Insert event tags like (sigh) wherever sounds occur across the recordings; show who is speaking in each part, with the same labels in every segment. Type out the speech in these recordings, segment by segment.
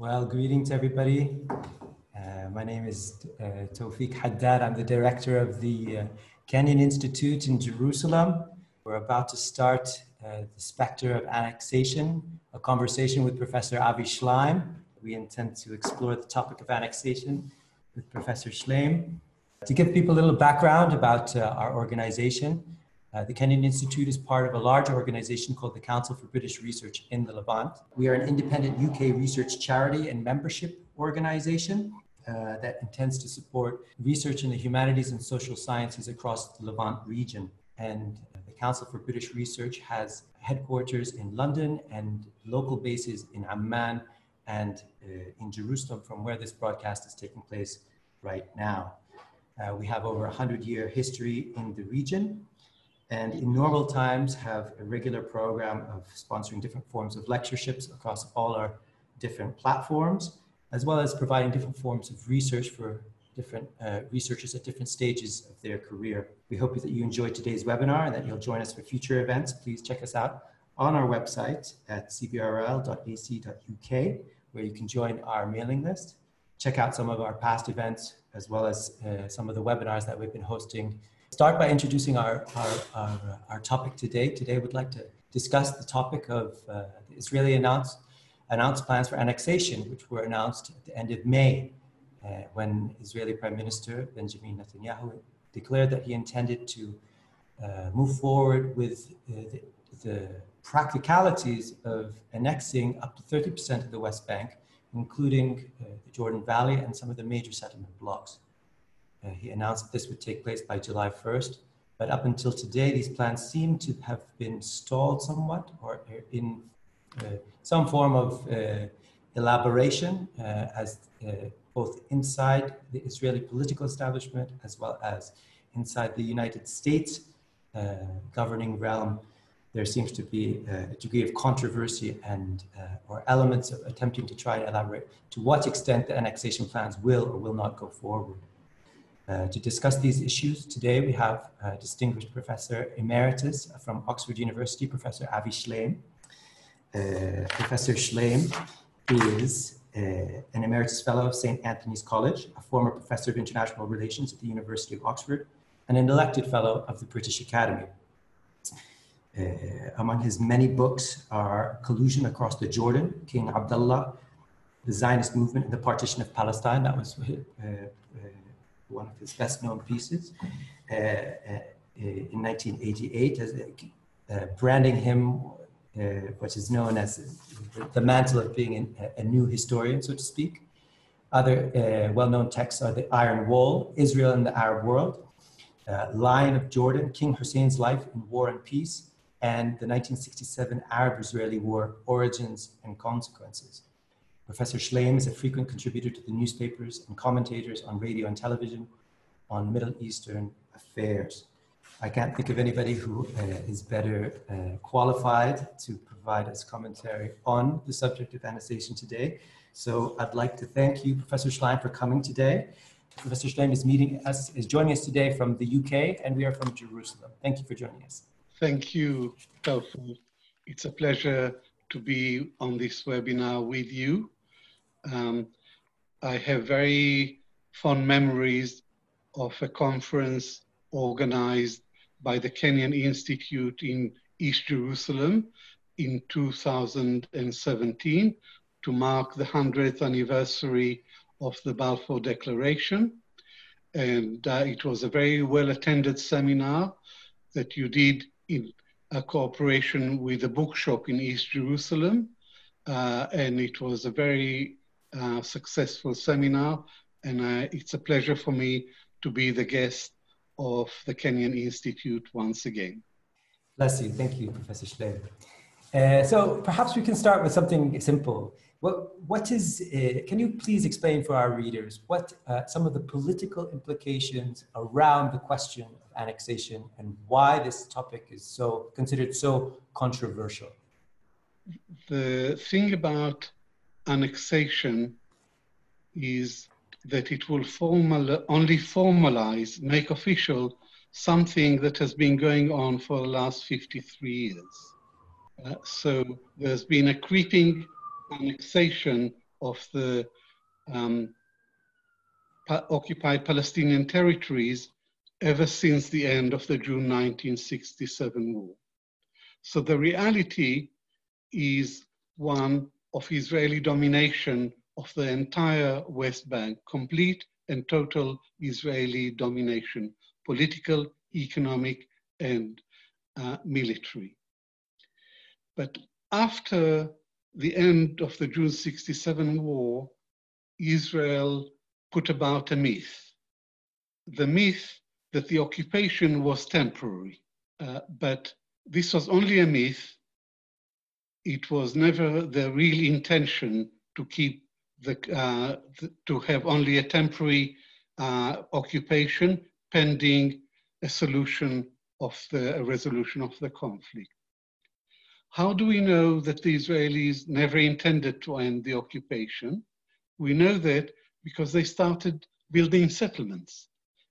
Speaker 1: Well, greetings, everybody. Uh, my name is uh, Tawfiq Haddad. I'm the director of the uh, Kenyon Institute in Jerusalem. We're about to start uh, the specter of annexation, a conversation with Professor Avi Shlaim. We intend to explore the topic of annexation with Professor Shlaim. To give people a little background about uh, our organization, uh, the Kenyon Institute is part of a large organization called the Council for British Research in the Levant. We are an independent UK research charity and membership organization uh, that intends to support research in the humanities and social sciences across the Levant region. And the Council for British Research has headquarters in London and local bases in Amman and uh, in Jerusalem, from where this broadcast is taking place right now. Uh, we have over a 100 year history in the region and in normal times have a regular program of sponsoring different forms of lectureships across all our different platforms, as well as providing different forms of research for different uh, researchers at different stages of their career. We hope that you enjoyed today's webinar and that you'll join us for future events. Please check us out on our website at cbrl.ac.uk, where you can join our mailing list. Check out some of our past events, as well as uh, some of the webinars that we've been hosting start by introducing our, our, our, our, topic today. Today, we'd like to discuss the topic of uh, the Israeli announced, announced plans for annexation, which were announced at the end of May, uh, when Israeli Prime Minister Benjamin Netanyahu declared that he intended to uh, move forward with uh, the, the practicalities of annexing up to 30% of the West Bank, including uh, the Jordan Valley and some of the major settlement blocks. Uh, he announced that this would take place by July 1st, but up until today, these plans seem to have been stalled somewhat or in uh, some form of uh, elaboration uh, as uh, both inside the Israeli political establishment as well as inside the United States governing realm. There seems to be a degree of controversy and or elements of attempting to try and elaborate to what extent the annexation plans will or will not go forward. Uh, to discuss these issues today, we have distinguished professor emeritus from Oxford University, Professor Avi Shlaim. Uh, professor Shlaim is uh, an emeritus fellow of St. Antony's College, a former professor of international relations at the University of Oxford, and an elected fellow of the British Academy. Uh, among his many books are Collusion Across the Jordan, King Abdullah, the Zionist Movement and the Partition of Palestine, that was one of his best known pieces uh, uh in 1988, as, uh, branding him uh, what is known as the mantle of being a, a new historian, so to speak. Other well-known texts are The Iron Wall, Israel and the Arab World, Lion of Jordan, King Hussein's Life in War and Peace, and the 1967 Arab-Israeli War, Origins and Consequences. Professor Shlaim is a frequent contributor to the newspapers and commentators on radio and television on Middle Eastern affairs. I can't think of anybody who uh, is better uh, qualified to provide us commentary on the subject of annexation today. So I'd like to thank you, Professor Shlaim, for coming today. Professor Shlaim is meeting us, is joining us today from the UK, and we are from Jerusalem. Thank you for joining us.
Speaker 2: Thank you, Tawfiq. It's a pleasure to be on this webinar with you. Um, I have very fond memories of a conference organized by the Kenyon Institute in East Jerusalem in 2017 to mark the 100th anniversary of the Balfour Declaration. And uh, it was a very well attended seminar that you did in a cooperation with a bookshop in East Jerusalem. Uh, and it was a very uh, successful seminar, and uh, it's a pleasure for me to be the guest of the Kenyon Institute once again.
Speaker 1: Bless you. Thank you, Professor Shlaim. Uh, so perhaps we can start with something simple. What, what is, uh, can you please explain for our readers what uh, some of the political implications around the question of annexation and why this topic is so considered so controversial?
Speaker 2: The thing about annexation is that it will formal, only formalize, make official something that has been going on for the last 53 years. Uh, so there's been a creeping annexation of the um, pa occupied Palestinian territories ever since the end of the June 1967 war. So the reality is one of Israeli domination of the entire West Bank, complete and total Israeli domination, political, economic, and uh, military. But after the end of the June 67 war, Israel put about a myth. The myth that the occupation was temporary, uh, but this was only a myth. It was never the real intention to keep the, uh, to have only a temporary uh, occupation pending a solution of the a resolution of the conflict. How do we know that the Israelis never intended to end the occupation? We know that because they started building settlements.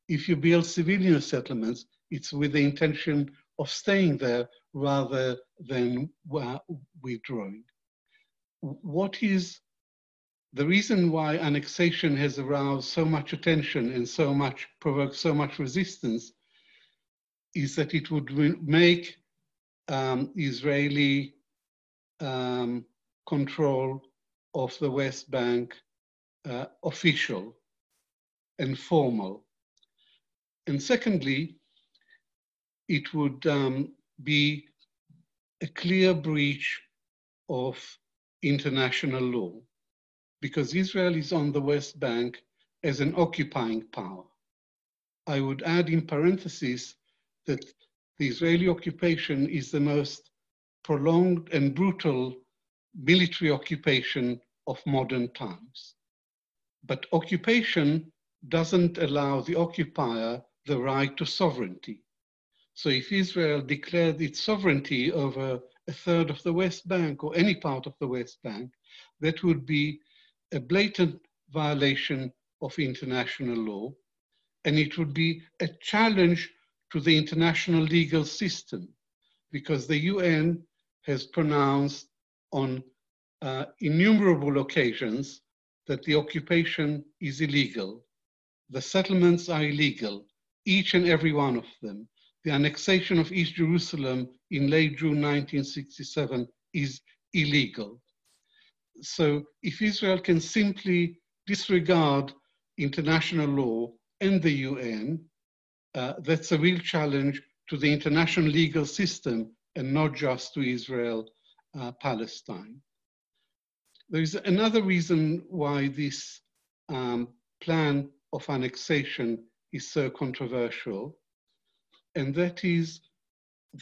Speaker 2: If you build civilian settlements, it's with the intention of staying there rather than withdrawing. What is the reason why annexation has aroused so much attention and so much provoked so much resistance is that it would make um, Israeli um, control of the West Bank uh, official and formal. And secondly, it would um, be a clear breach of international law because Israel is on the West Bank as an occupying power. I would add in parentheses that the Israeli occupation is the most prolonged and brutal military occupation of modern times. But occupation doesn't allow the occupier the right to sovereignty. So if Israel declared its sovereignty over a third of the West Bank or any part of the West Bank, that would be a blatant violation of international law, and it would be a challenge to the international legal system because the UN has pronounced on uh, innumerable occasions that the occupation is illegal. The settlements are illegal, each and every one of them. The annexation of East Jerusalem in late June 1967 is illegal. So if Israel can simply disregard international law and the UN, uh, that's a real challenge to the international legal system and not just to Israel, uh, Palestine. There is another reason why this um, plan of annexation is so controversial, and that is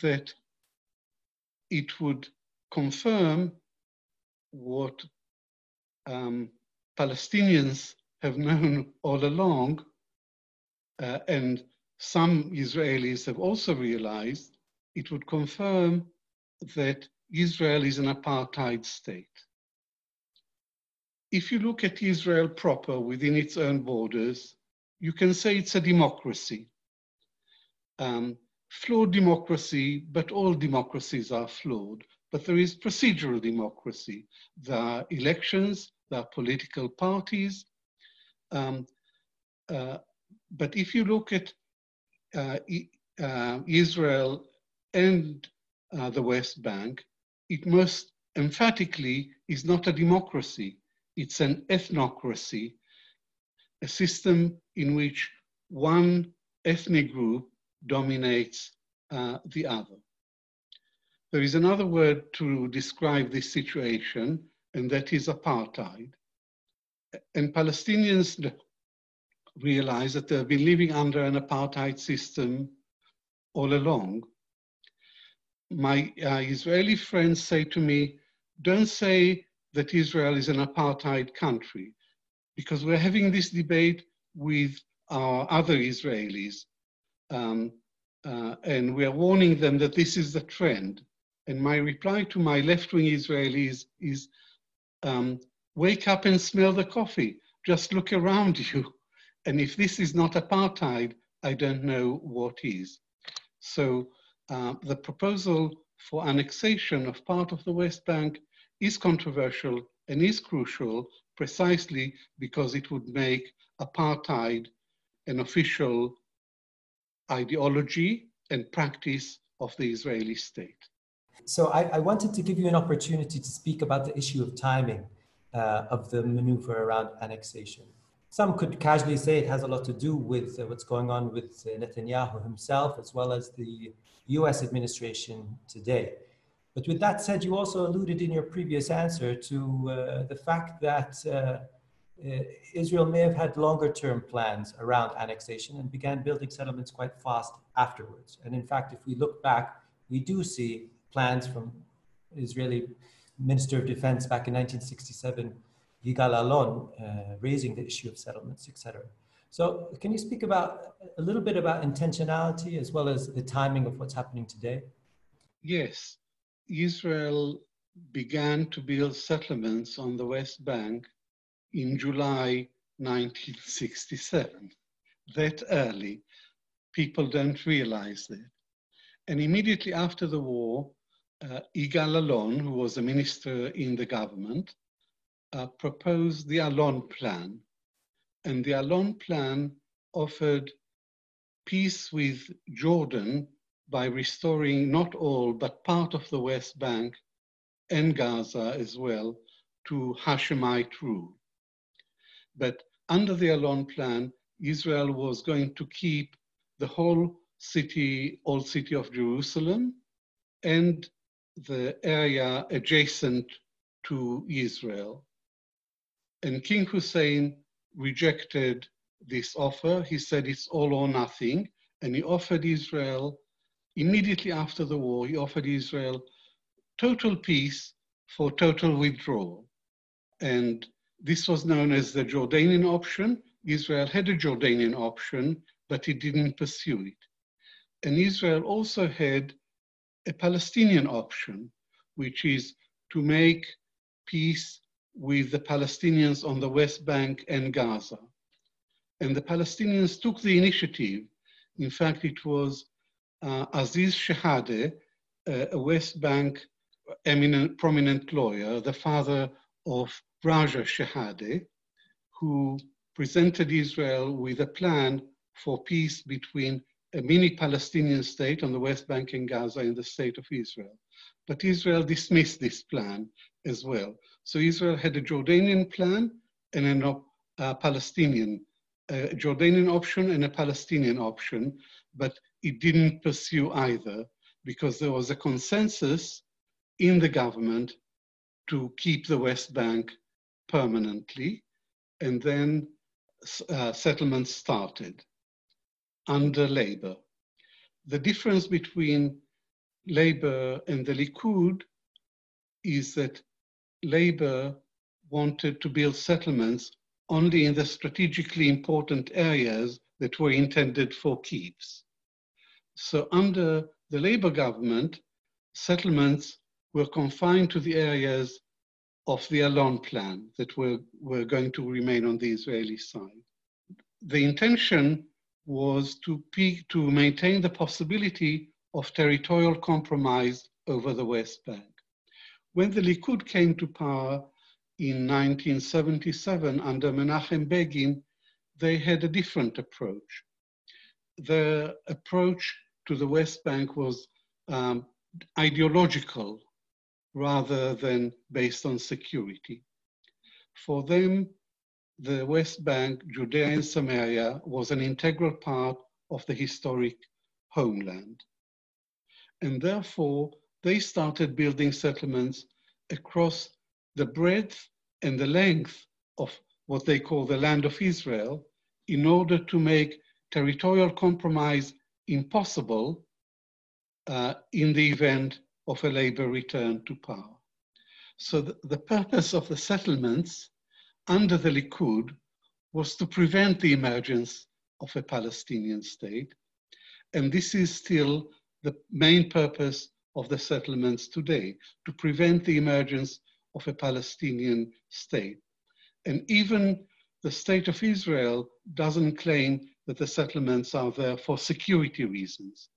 Speaker 2: that it would confirm what um, Palestinians have known all along, uh, and some Israelis have also realized, it would confirm that Israel is an apartheid state. If you look at Israel proper within its own borders, you can say it's a democracy. Um, flawed democracy, but all democracies are flawed but there is procedural democracy. There are elections, there are political parties. Um, uh, but if you look at uh, uh, Israel and uh, the West Bank, it most emphatically is not a democracy. It's an ethnocracy, a system in which one ethnic group dominates uh, the other. There is another word to describe this situation, and that is apartheid. And Palestinians realize that they've been living under an apartheid system all along. My uh, Israeli friends say to me, don't say that Israel is an apartheid country, because we're having this debate with our other Israelis, um, uh, and we are warning them that this is the trend. And my reply to my left wing Israelis is um, wake up and smell the coffee. Just look around (laughs) you. And if this is not apartheid, I don't know what is. So uh, the proposal for annexation of part of the West Bank is controversial and is crucial precisely because it would make apartheid an official ideology and practice of the Israeli state.
Speaker 1: So I, I wanted to give you an opportunity to speak about the issue of timing uh, of the maneuver around annexation. Some could casually say it has a lot to do with uh, what's going on with uh, Netanyahu himself, as well as the US administration today. But with that said, you also alluded in your previous answer to uh, the fact that uh, Israel may have had longer term plans around annexation and began building settlements quite fast afterwards. And in fact, if we look back, we do see plans from Israeli Minister of Defense back in 1967, Yigal Allon, uh, raising the issue of settlements, etc. So can you speak about a little bit about intentionality as well as the timing of what's happening today?
Speaker 2: Yes. Israel began to build settlements on the West Bank in July 1967. That early. People don't realize that. And immediately after the war, uh, Yigal Allon, who was a minister in the government, uh, proposed the Allon Plan. And the Allon Plan offered peace with Jordan by restoring not all, but part of the West Bank and Gaza as well to Hashemite rule. But under the Allon plan, Israel was going to keep the whole city, old city of Jerusalem, and the area adjacent to Israel. And King Hussein rejected this offer. He said it's all or nothing. And he offered Israel immediately after the war, he offered Israel total peace for total withdrawal. And this was known as the Jordanian option. Israel had a Jordanian option, but it didn't pursue it. And Israel also had a Palestinian option, which is to make peace with the Palestinians on the West Bank and Gaza. And the Palestinians took the initiative. In fact, it was uh, Aziz Shehadeh, uh, a West Bank eminent, prominent lawyer, the father of Raja Shehadeh, who presented Israel with a plan for peace between a mini Palestinian state on the West Bank and Gaza and the state of Israel. But Israel dismissed this plan as well. So Israel had a Jordanian plan and a uh, Palestinian, a Jordanian option and a Palestinian option, but it didn't pursue either because there was a consensus in the government to keep the West Bank permanently, and then uh, settlements started under Labour. The difference between Labour and the Likud is that Labour wanted to build settlements only in the strategically important areas that were intended for keeps. So under the Labour government, settlements were confined to the areas of the Allon plan that were, were going to remain on the Israeli side. The intention was to, to maintain the possibility of territorial compromise over the West Bank. When the Likud came to power in 1977 under Menachem Begin, they had a different approach. The approach to the West Bank was um, ideological rather than based on security. For them, the West Bank, Judea and Samaria was an integral part of the historic homeland. And therefore, they started building settlements across the breadth and the length of what they call the land of Israel in order to make territorial compromise impossible uh, in the event of a labor return to power. So the, the purpose of the settlements under the Likud was to prevent the emergence of a Palestinian state. And this is still the main purpose of the settlements today, to prevent the emergence of a Palestinian state. And even the state of Israel doesn't claim that the settlements are there for security reasons.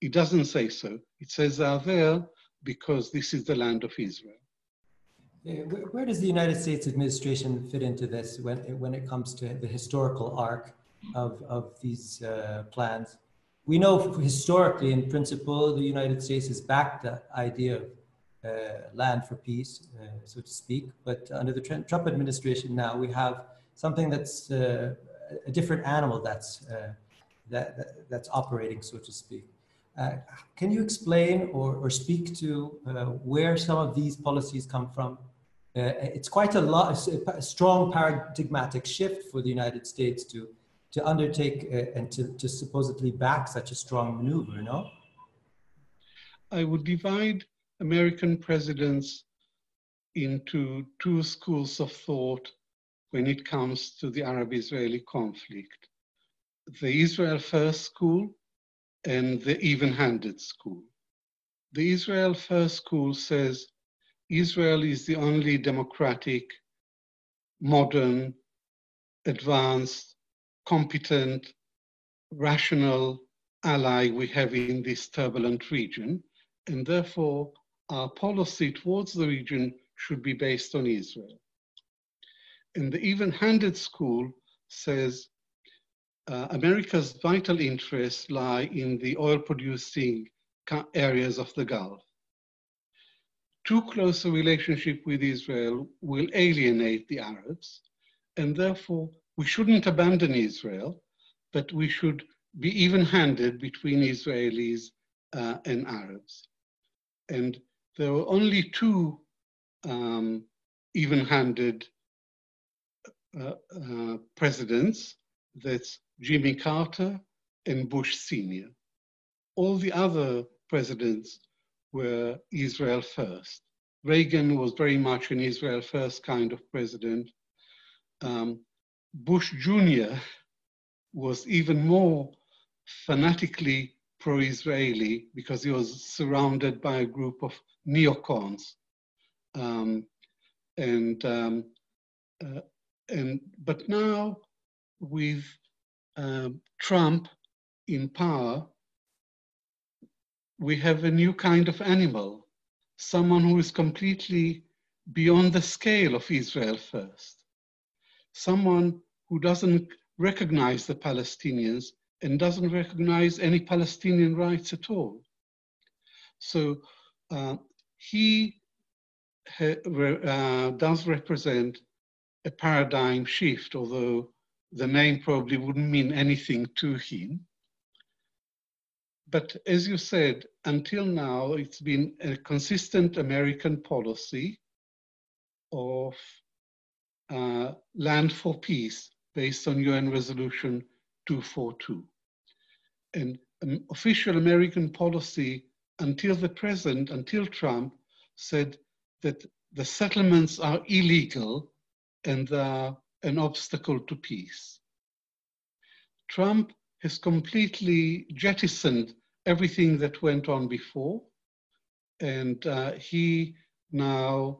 Speaker 2: It doesn't say so. It says are there because this is the land of Israel.
Speaker 1: where does the United States administration fit into this when, when it comes to the historical arc of, of these uh, plans? We know historically, in principle, the United States has backed the idea of uh, land for peace, uh, so to speak. But under the Trump administration now, we have something that's uh, a different animal that's, uh, that, that's operating, so to speak. Uh, can you explain or, or speak to uh, where some of these policies come from? Uh, it's quite a lot, a strong paradigmatic shift for the United States to to undertake uh, and to, to supposedly back such a strong maneuver, no?
Speaker 2: I would divide American presidents into two schools of thought when it comes to the Arab Israeli conflict the Israel First School and the Even Handed School. The Israel First School says Israel is the only democratic, modern, advanced, competent, rational ally we have in this turbulent region, and therefore our policy towards the region should be based on Israel. And the even handed school says uh, America's vital interests lie in the oil producing areas of the Gulf too close a relationship with Israel will alienate the Arabs, and therefore we shouldn't abandon Israel, but we should be even handed between Israelis uh, and Arabs. And there were only two um, even handed uh, uh, presidents that's Jimmy Carter and Bush Sr. All the other presidents were Israel first. Reagan was very much an Israel first kind of president. Um, Bush Jr. (laughs) was even more fanatically pro Israeli because he was surrounded by a group of neocons. Um, and, um, uh, and, but now with um, Trump in power, we have a new kind of animal, someone who is completely beyond the scale of Israel first, someone who doesn't recognize the Palestinians and doesn't recognize any Palestinian rights at all. So uh, he uh, does represent a paradigm shift, although the name probably wouldn't mean anything to him. But as you said, until now, it's been a consistent American policy of uh, land for peace based on UN Resolution 242. And um, official American policy until the present, until Trump, said that the settlements are illegal and are an obstacle to peace. Trump has completely jettisoned everything that went on before, and uh, he now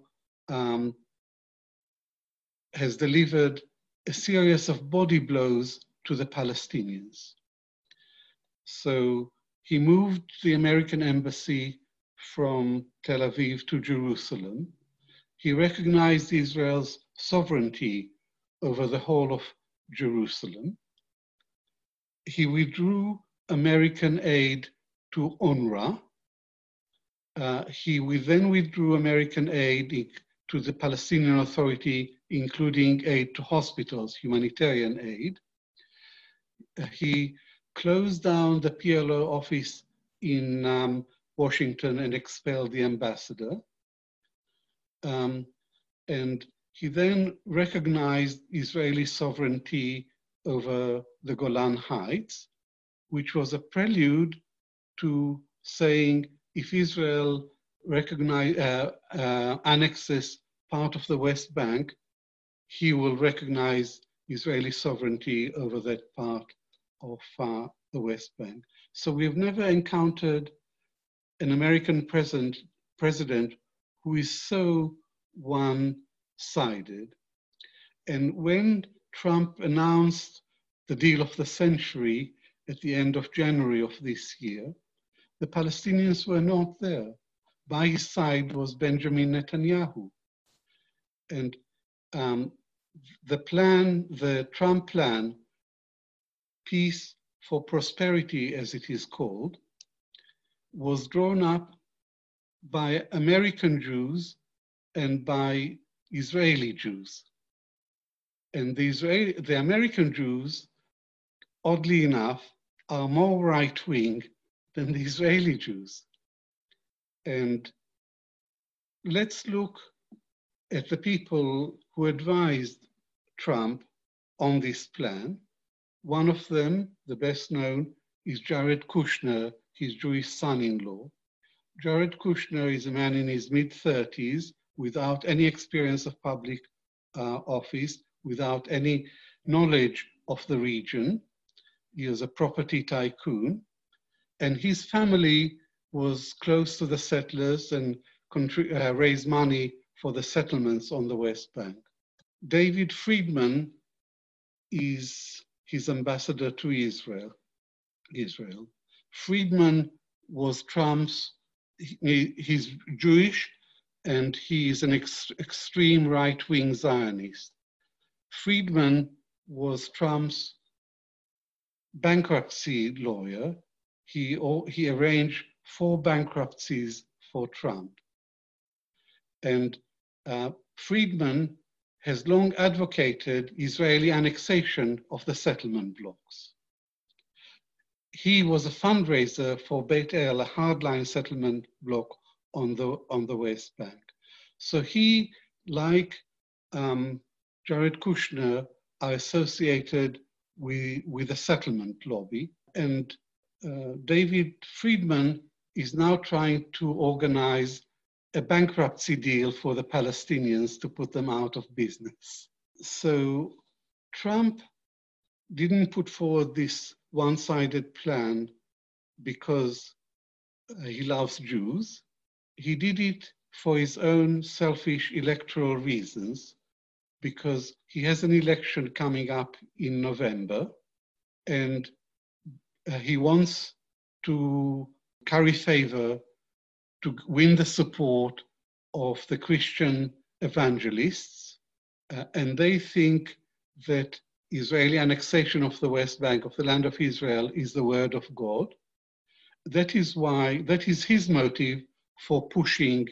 Speaker 2: um, has delivered a series of body blows to the Palestinians. So he moved the American embassy from Tel Aviv to Jerusalem. He recognized Israel's sovereignty over the whole of Jerusalem he withdrew American aid to UNRWA. Uh, he then withdrew American aid to the Palestinian Authority, including aid to hospitals, humanitarian aid. Uh, he closed down the PLO office in um, Washington and expelled the ambassador. Um, and he then recognized Israeli sovereignty over the Golan Heights, which was a prelude to saying if Israel recognize, uh, uh, annexes part of the West Bank, he will recognize Israeli sovereignty over that part of uh, the West Bank. So we've never encountered an American president, president who is so one-sided. And when Trump announced the deal of the century at the end of January of this year, the Palestinians were not there. By his side was Benjamin Netanyahu. And um, the plan, the Trump plan, Peace for Prosperity, as it is called, was drawn up by American Jews and by Israeli Jews. And the, Israeli, the American Jews, oddly enough, are more right wing than the Israeli Jews. And let's look at the people who advised Trump on this plan. One of them, the best known, is Jared Kushner, his Jewish son in law. Jared Kushner is a man in his mid 30s without any experience of public uh, office, without any knowledge of the region. He was a property tycoon. And his family was close to the settlers and uh, raised money for the settlements on the West Bank. David Friedman is his ambassador to Israel. Israel. Friedman was Trump's, he, he's Jewish and he is an ex, extreme right wing Zionist. Friedman was Trump's bankruptcy lawyer. He, he arranged four bankruptcies for Trump. And uh, Friedman has long advocated Israeli annexation of the settlement blocks. He was a fundraiser for Beit El, a hardline settlement block on the, on the West Bank. So he, like um, Jared Kushner, are associated with, with the settlement lobby. And uh, David Friedman is now trying to organize a bankruptcy deal for the Palestinians to put them out of business. So Trump didn't put forward this one sided plan because uh, he loves Jews. He did it for his own selfish electoral reasons because he has an election coming up in November and uh, he wants to curry favor to win the support of the Christian evangelists, uh, and they think that Israeli annexation of the West Bank, of the land of Israel, is the word of God. That is why, that is his motive for pushing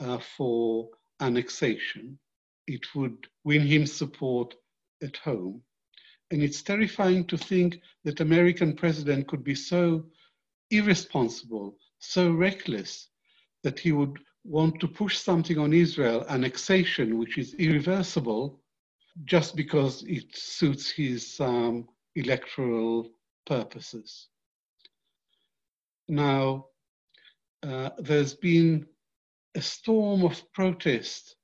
Speaker 2: uh, for annexation. It would win him support at home. And it's terrifying to think that American president could be so irresponsible, so reckless, that he would want to push something on Israel, annexation, which is irreversible, just because it suits his um, electoral purposes. Now, uh, there's been a storm of protest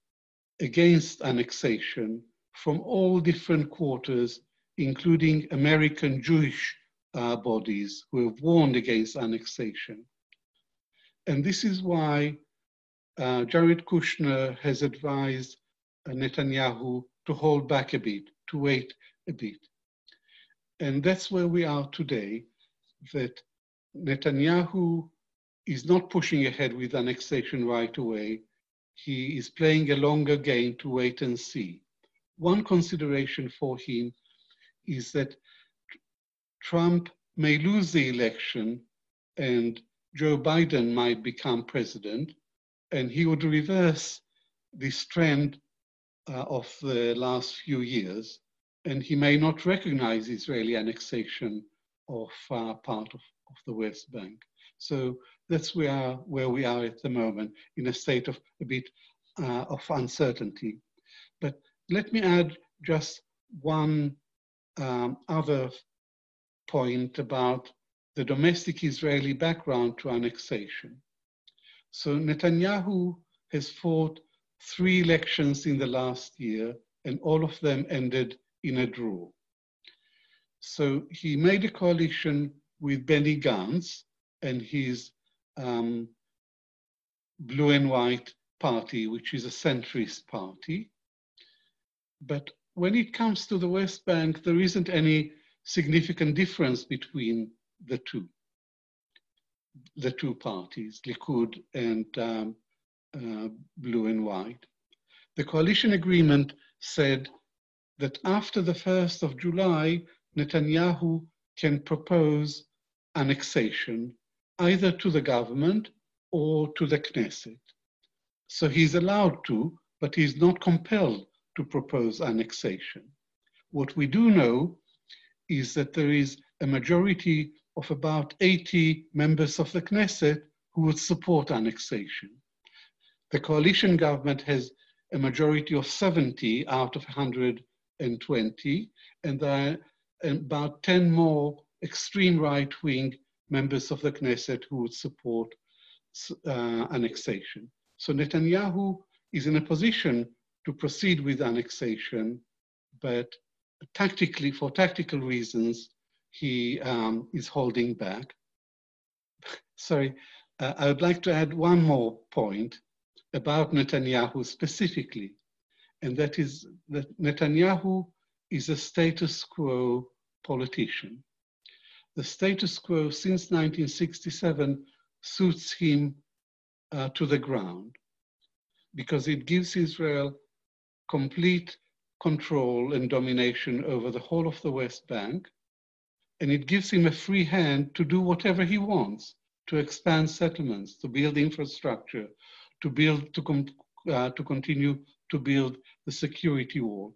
Speaker 2: against annexation from all different quarters, including American Jewish uh, bodies who have warned against annexation. And this is why uh, Jared Kushner has advised uh, Netanyahu to hold back a bit, to wait a bit. And that's where we are today, that Netanyahu is not pushing ahead with annexation right away. He is playing a longer game to wait and see. One consideration for him is that Trump may lose the election and Joe Biden might become president, and he would reverse this trend uh, of the last few years, and he may not recognize Israeli annexation of uh, part of, of the West Bank. So that's where, where we are at the moment, in a state of a bit uh, of uncertainty. But let me add just one um, other point about the domestic Israeli background to annexation. So Netanyahu has fought three elections in the last year, and all of them ended in a draw. So he made a coalition with Benny Gantz and his um, blue and white party, which is a centrist party. But when it comes to the West Bank, there isn't any significant difference between the two, the two parties, Likud and um, uh, Blue and White. The coalition agreement said that after the 1st of July, Netanyahu can propose annexation either to the government or to the Knesset. So he's allowed to, but he's not compelled to propose annexation. What we do know is that there is a majority of about 80 members of the Knesset who would support annexation. The coalition government has a majority of 70 out of 120, and there are about 10 more extreme right wing members of the Knesset who would support uh, annexation. So Netanyahu is in a position to proceed with annexation, but tactically, for tactical reasons, he um, is holding back. (laughs) Sorry, uh, I would like to add one more point about Netanyahu specifically, and that is that Netanyahu is a status quo politician. The status quo since 1967 suits him uh, to the ground because it gives Israel complete control and domination over the whole of the West Bank, and it gives him a free hand to do whatever he wants to expand settlements, to build infrastructure, to build to, com- uh, to continue to build the security wall.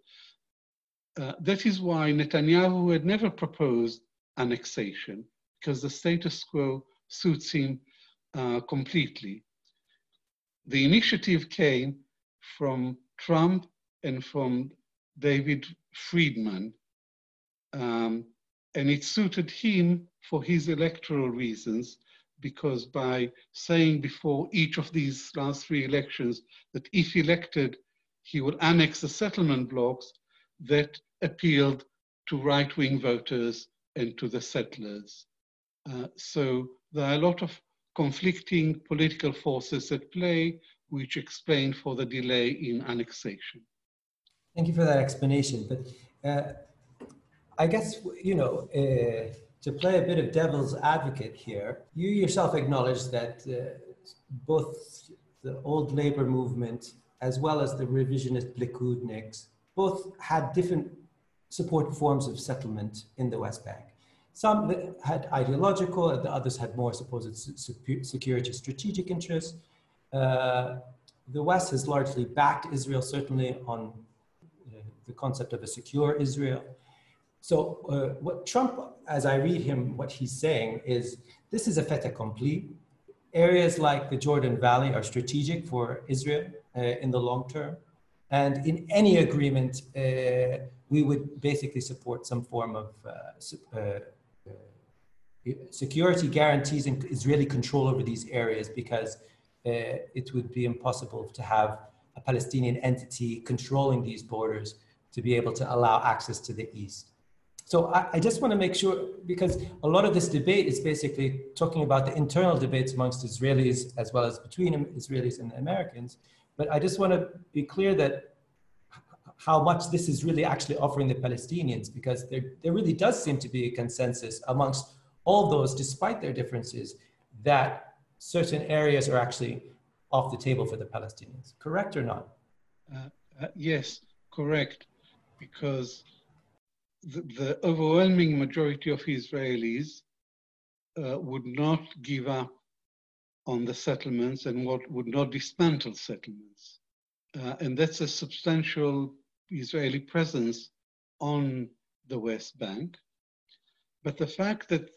Speaker 2: Uh, that is why Netanyahu had never proposed annexation because the status quo suits him uh, completely. The initiative came from Trump and from David Friedman, um, and it suited him for his electoral reasons because by saying before each of these last three elections that if elected, he would annex the settlement blocks, that appealed to right wing voters and to the settlers. Uh, so there are a lot of conflicting political forces at play, which explain for the delay in annexation.
Speaker 1: Thank you for that explanation. But uh, I guess, you know, uh, to play a bit of devil's advocate here, you yourself acknowledge that uh, both the old labor movement as well as the revisionist Likudniks both had different support forms of settlement in the West Bank. Some had ideological, the others had more supposed security strategic interests. Uh, the West has largely backed Israel, certainly on uh, the concept of a secure Israel. So uh, what Trump, as I read him, what he's saying is this is a fait accompli. Areas like the Jordan Valley are strategic for Israel uh, in the long term. And in any agreement, uh, we would basically support some form of uh, uh, uh, security guarantees and Israeli control over these areas because it would be impossible to have a Palestinian entity controlling these borders to be able to allow access to the east. So I, I, just want to make sure, because a lot of this debate is basically talking about the internal debates amongst Israelis as well as between Israelis and Americans. But I just want to be clear that how much this is really actually offering the Palestinians, because there, there really does seem to be a consensus amongst all those, despite their differences, that certain areas are actually off the table for the Palestinians. Correct or not?
Speaker 2: Uh, uh, yes, correct. Because the, the overwhelming majority of Israelis uh, would not give up on the settlements and what would not dismantle settlements. Uh, and that's a substantial Israeli presence on the West Bank. But the fact that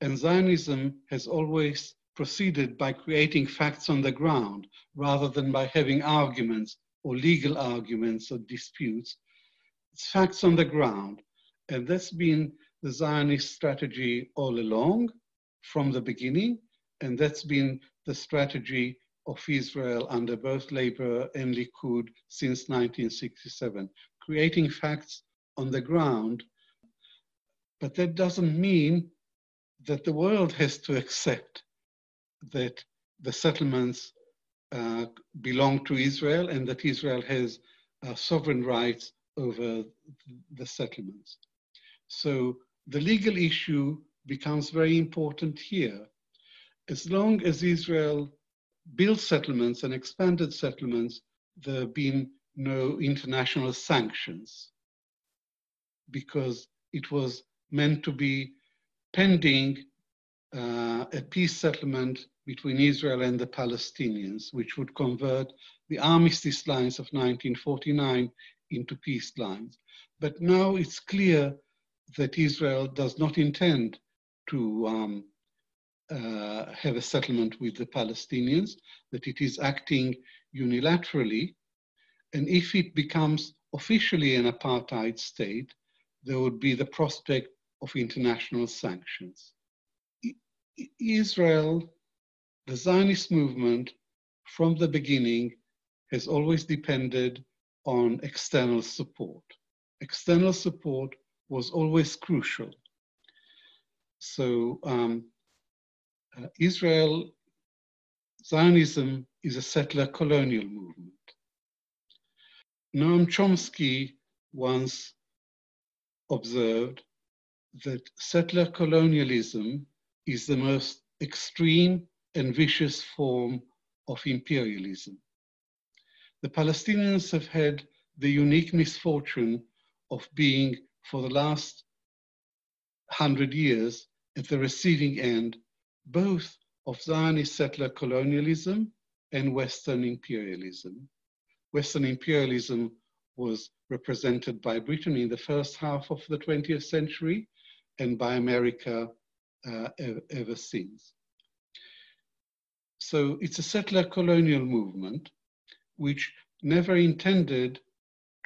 Speaker 2: and Zionism has always proceeded by creating facts on the ground rather than by having arguments or legal arguments or disputes it's facts on the ground. And that's been the Zionist strategy all along from the beginning. And that's been the strategy of Israel under both Labour and Likud since 1967, creating facts on the ground. But that doesn't mean that the world has to accept that the settlements uh, belong to Israel and that Israel has uh, sovereign rights over the settlements. So the legal issue becomes very important here. As long as Israel built settlements and expanded settlements, there have been no international sanctions because it was meant to be pending uh, a peace settlement between Israel and the Palestinians, which would convert the armistice lines of 1949 into peace lines. But now it's clear that Israel does not intend to um, uh, have a settlement with the Palestinians, that it is acting unilaterally. And if it becomes officially an apartheid state, there would be the prospect of international sanctions. Israel, the Zionist movement, from the beginning, has always depended on external support. External support was always crucial. So um, uh, Israel, Zionism is a settler colonial movement. Noam Chomsky once observed that settler colonialism is the most extreme and vicious form of imperialism. The Palestinians have had the unique misfortune of being, for the last hundred years, at the receiving end both of Zionist settler colonialism and Western imperialism. Western imperialism was represented by Britain in the first half of the 20th century and by America uh, ever since. So it's a settler colonial movement which never intended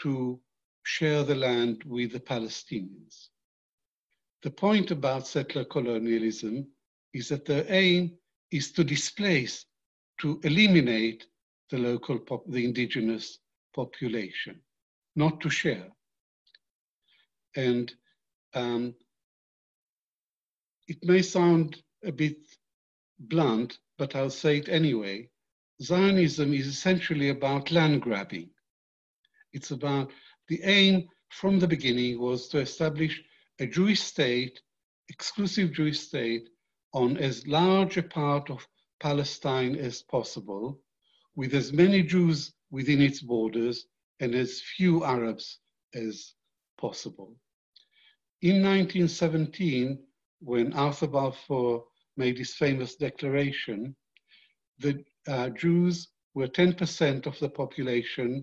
Speaker 2: to share the land with the Palestinians. The point about settler colonialism is that their aim is to displace, to eliminate the local, the indigenous population, not to share. And um, it may sound a bit blunt, but I'll say it anyway. Zionism is essentially about land grabbing. It's about the aim from the beginning was to establish a Jewish state, exclusive Jewish state, on as large a part of Palestine as possible, with as many Jews within its borders and as few Arabs as possible. In 1917, when Arthur Balfour made his famous declaration, the uh, Jews were 10% of the population,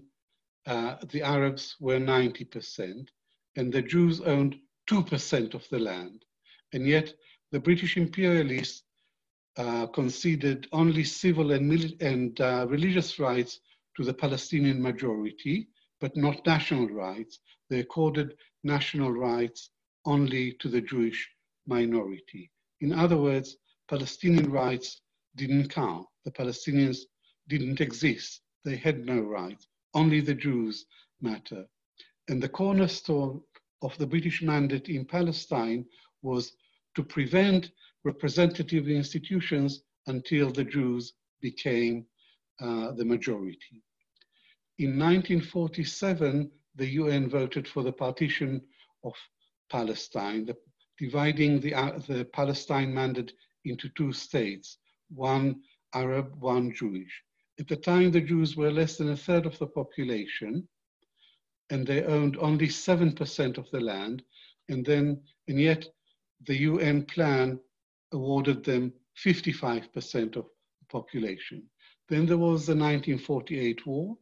Speaker 2: uh, the Arabs were 90%, and the Jews owned 2% of the land. And yet the British imperialists uh, conceded only civil and, and uh, religious rights to the Palestinian majority, but not national rights. They accorded national rights only to the Jewish minority. In other words, Palestinian rights didn't count. The Palestinians didn't exist. They had no rights. Only the Jews matter. And the cornerstone of the British mandate in Palestine was to prevent representative institutions until the Jews became uh, the majority. In 1947, the UN voted for the partition of Palestine, the, dividing the, uh, the Palestine mandate into two states, one Arab, one Jewish. At the time, the Jews were less than a third of the population, and they owned only 7% of the land, and then, and yet the UN plan awarded them 55% of the population. Then there was the 1948 war,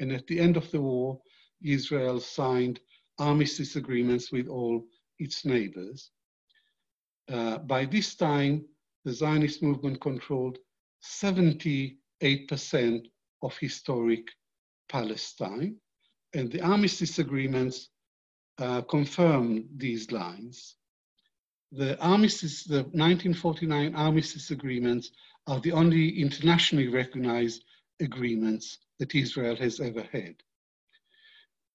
Speaker 2: and at the end of the war, Israel signed armistice agreements with all its neighbors. Uh, by this time, the Zionist movement controlled 78% of historic Palestine, and the armistice agreements uh, confirmed these lines the armistice, the 1949 armistice agreements are the only internationally recognized agreements that Israel has ever had.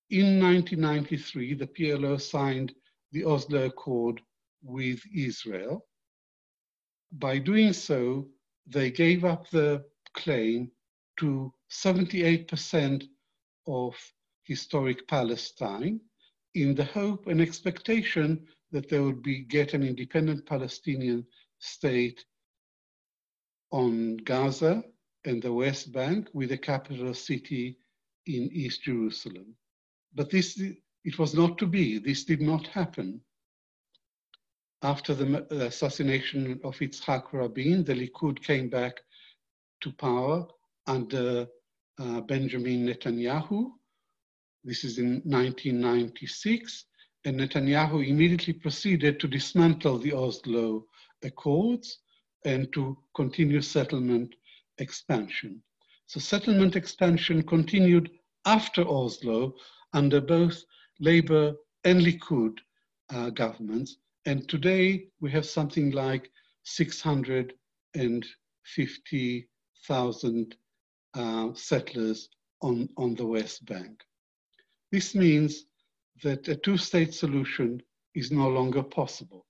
Speaker 2: In 1993, the PLO signed the Oslo Accord with Israel. By doing so, they gave up the claim to 78% of historic Palestine in the hope and expectation that they would be get an independent Palestinian state on Gaza and the West Bank with a capital city in East Jerusalem. But this, it was not to be. This did not happen. After the assassination of Yitzhak Rabin, the Likud came back to power under uh, Benjamin Netanyahu. This is in 1996. And Netanyahu immediately proceeded to dismantle the Oslo Accords and to continue settlement expansion. So settlement expansion continued after Oslo under both Labour and Likud uh, governments. And today we have something like 650,000 uh, settlers on, on the West Bank. This means that a two-state solution is no longer possible,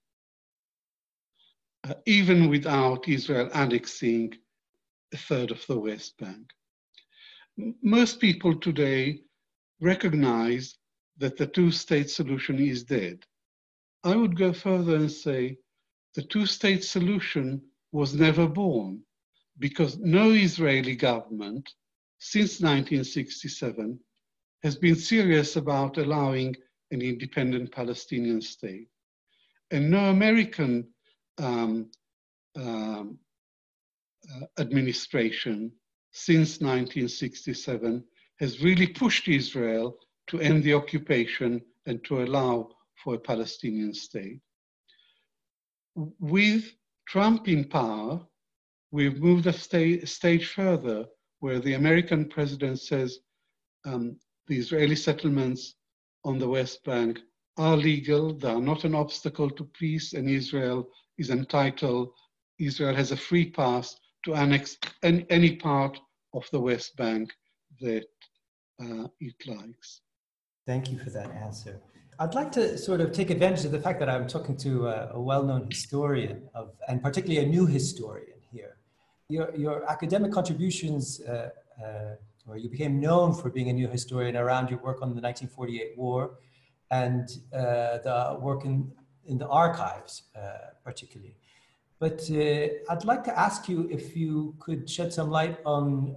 Speaker 2: uh, even without Israel annexing a third of the West Bank. Most people today recognize that the two-state solution is dead. I would go further and say the two-state solution was never born because no Israeli government since 1967 has been serious about allowing an independent Palestinian state. And no American um, um, uh, administration since 1967 has really pushed Israel to end the occupation and to allow for a Palestinian state. With Trump in power, we've moved a sta stage further where the American president says um, the Israeli settlements on the West Bank are legal, they are not an obstacle to peace, and Israel is entitled, Israel has a free pass to annex any, any part of the West Bank that uh, it likes.
Speaker 1: Thank you for that answer. I'd like to sort of take advantage of the fact that I'm talking to a, a well-known historian of, and particularly a new historian here. Your, your academic contributions, uh, uh, or you became known for being a new historian around your work on the 1948 war and uh, the work in, in the archives, uh, particularly. But uh, I'd like to ask you if you could shed some light on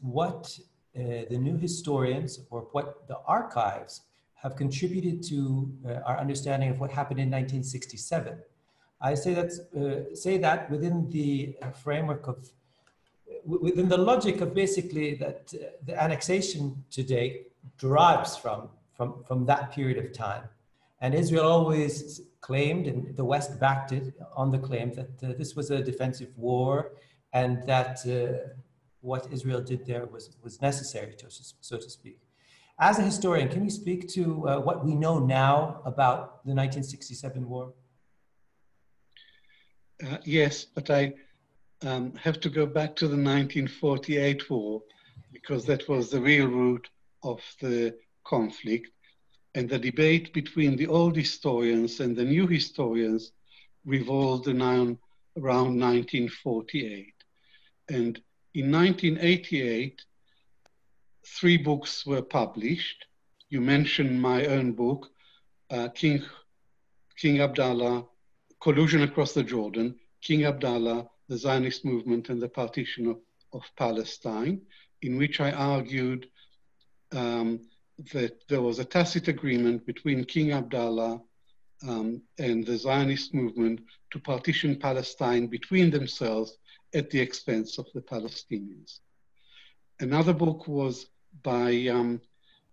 Speaker 1: what uh, the new historians or what the archives have contributed to uh, our understanding of what happened in 1967. I say that, uh, say that within the framework of, within the logic of basically that the annexation today derives from, from, from that period of time. And Israel always claimed, and the West backed it on the claim that uh, this was a defensive war and that uh, what Israel did there was, was necessary, to, so to speak. As a historian, can you speak to uh, what we know now about the 1967 war?
Speaker 2: Uh, yes, but I um, have to go back to the 1948 war because that was the real root of the conflict. And the debate between the old historians and the new historians revolved around, around 1948. And in 1988, three books were published. You mentioned my own book, uh, King, King Abdallah, Collusion Across the Jordan, King Abdallah, the Zionist Movement and the Partition of, of Palestine, in which I argued um, that there was a tacit agreement between King Abdallah um, and the Zionist movement to partition Palestine between themselves at the expense of the Palestinians. Another book was by um,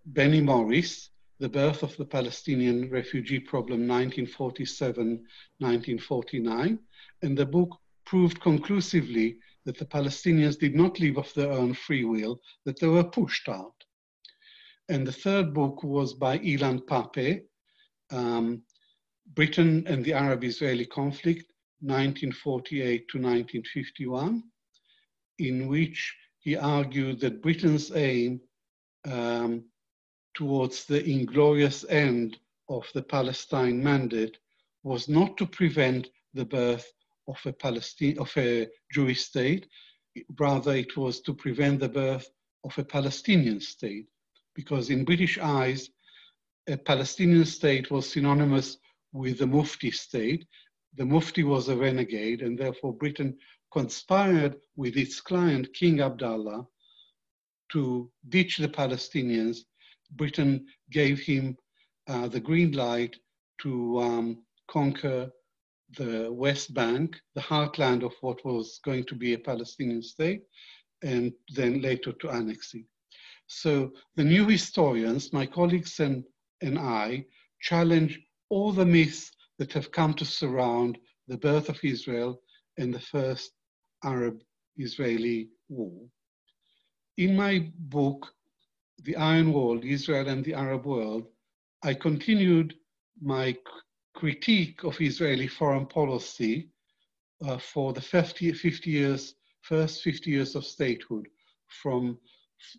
Speaker 2: Benny Morris, The Birth of the Palestinian Refugee Problem 1947-1949, and the book proved conclusively that the Palestinians did not leave of their own free will, that they were pushed out. And the third book was by Ilan Pappé, um, Britain and the Arab-Israeli Conflict, 1948 to 1951, in which he argued that Britain's aim um, towards the inglorious end of the Palestine Mandate was not to prevent the birth of a Palestine of a Jewish state, rather it was to prevent the birth of a Palestinian state, because in British eyes, a Palestinian state was synonymous with the Mufti state. The Mufti was a renegade, and therefore Britain conspired with its client, King Abdullah, to ditch the Palestinians, Britain gave him uh, the green light to um, conquer the West Bank, the heartland of what was going to be a Palestinian state, and then later to annex it. So the new historians, my colleagues and, and I, challenge all the myths that have come to surround the birth of Israel and the first Arab Israeli war. In my book, The Iron Wall Israel and the Arab World, I continued my critique of Israeli foreign policy uh, for the 50, 50 years, first 50 years of statehood from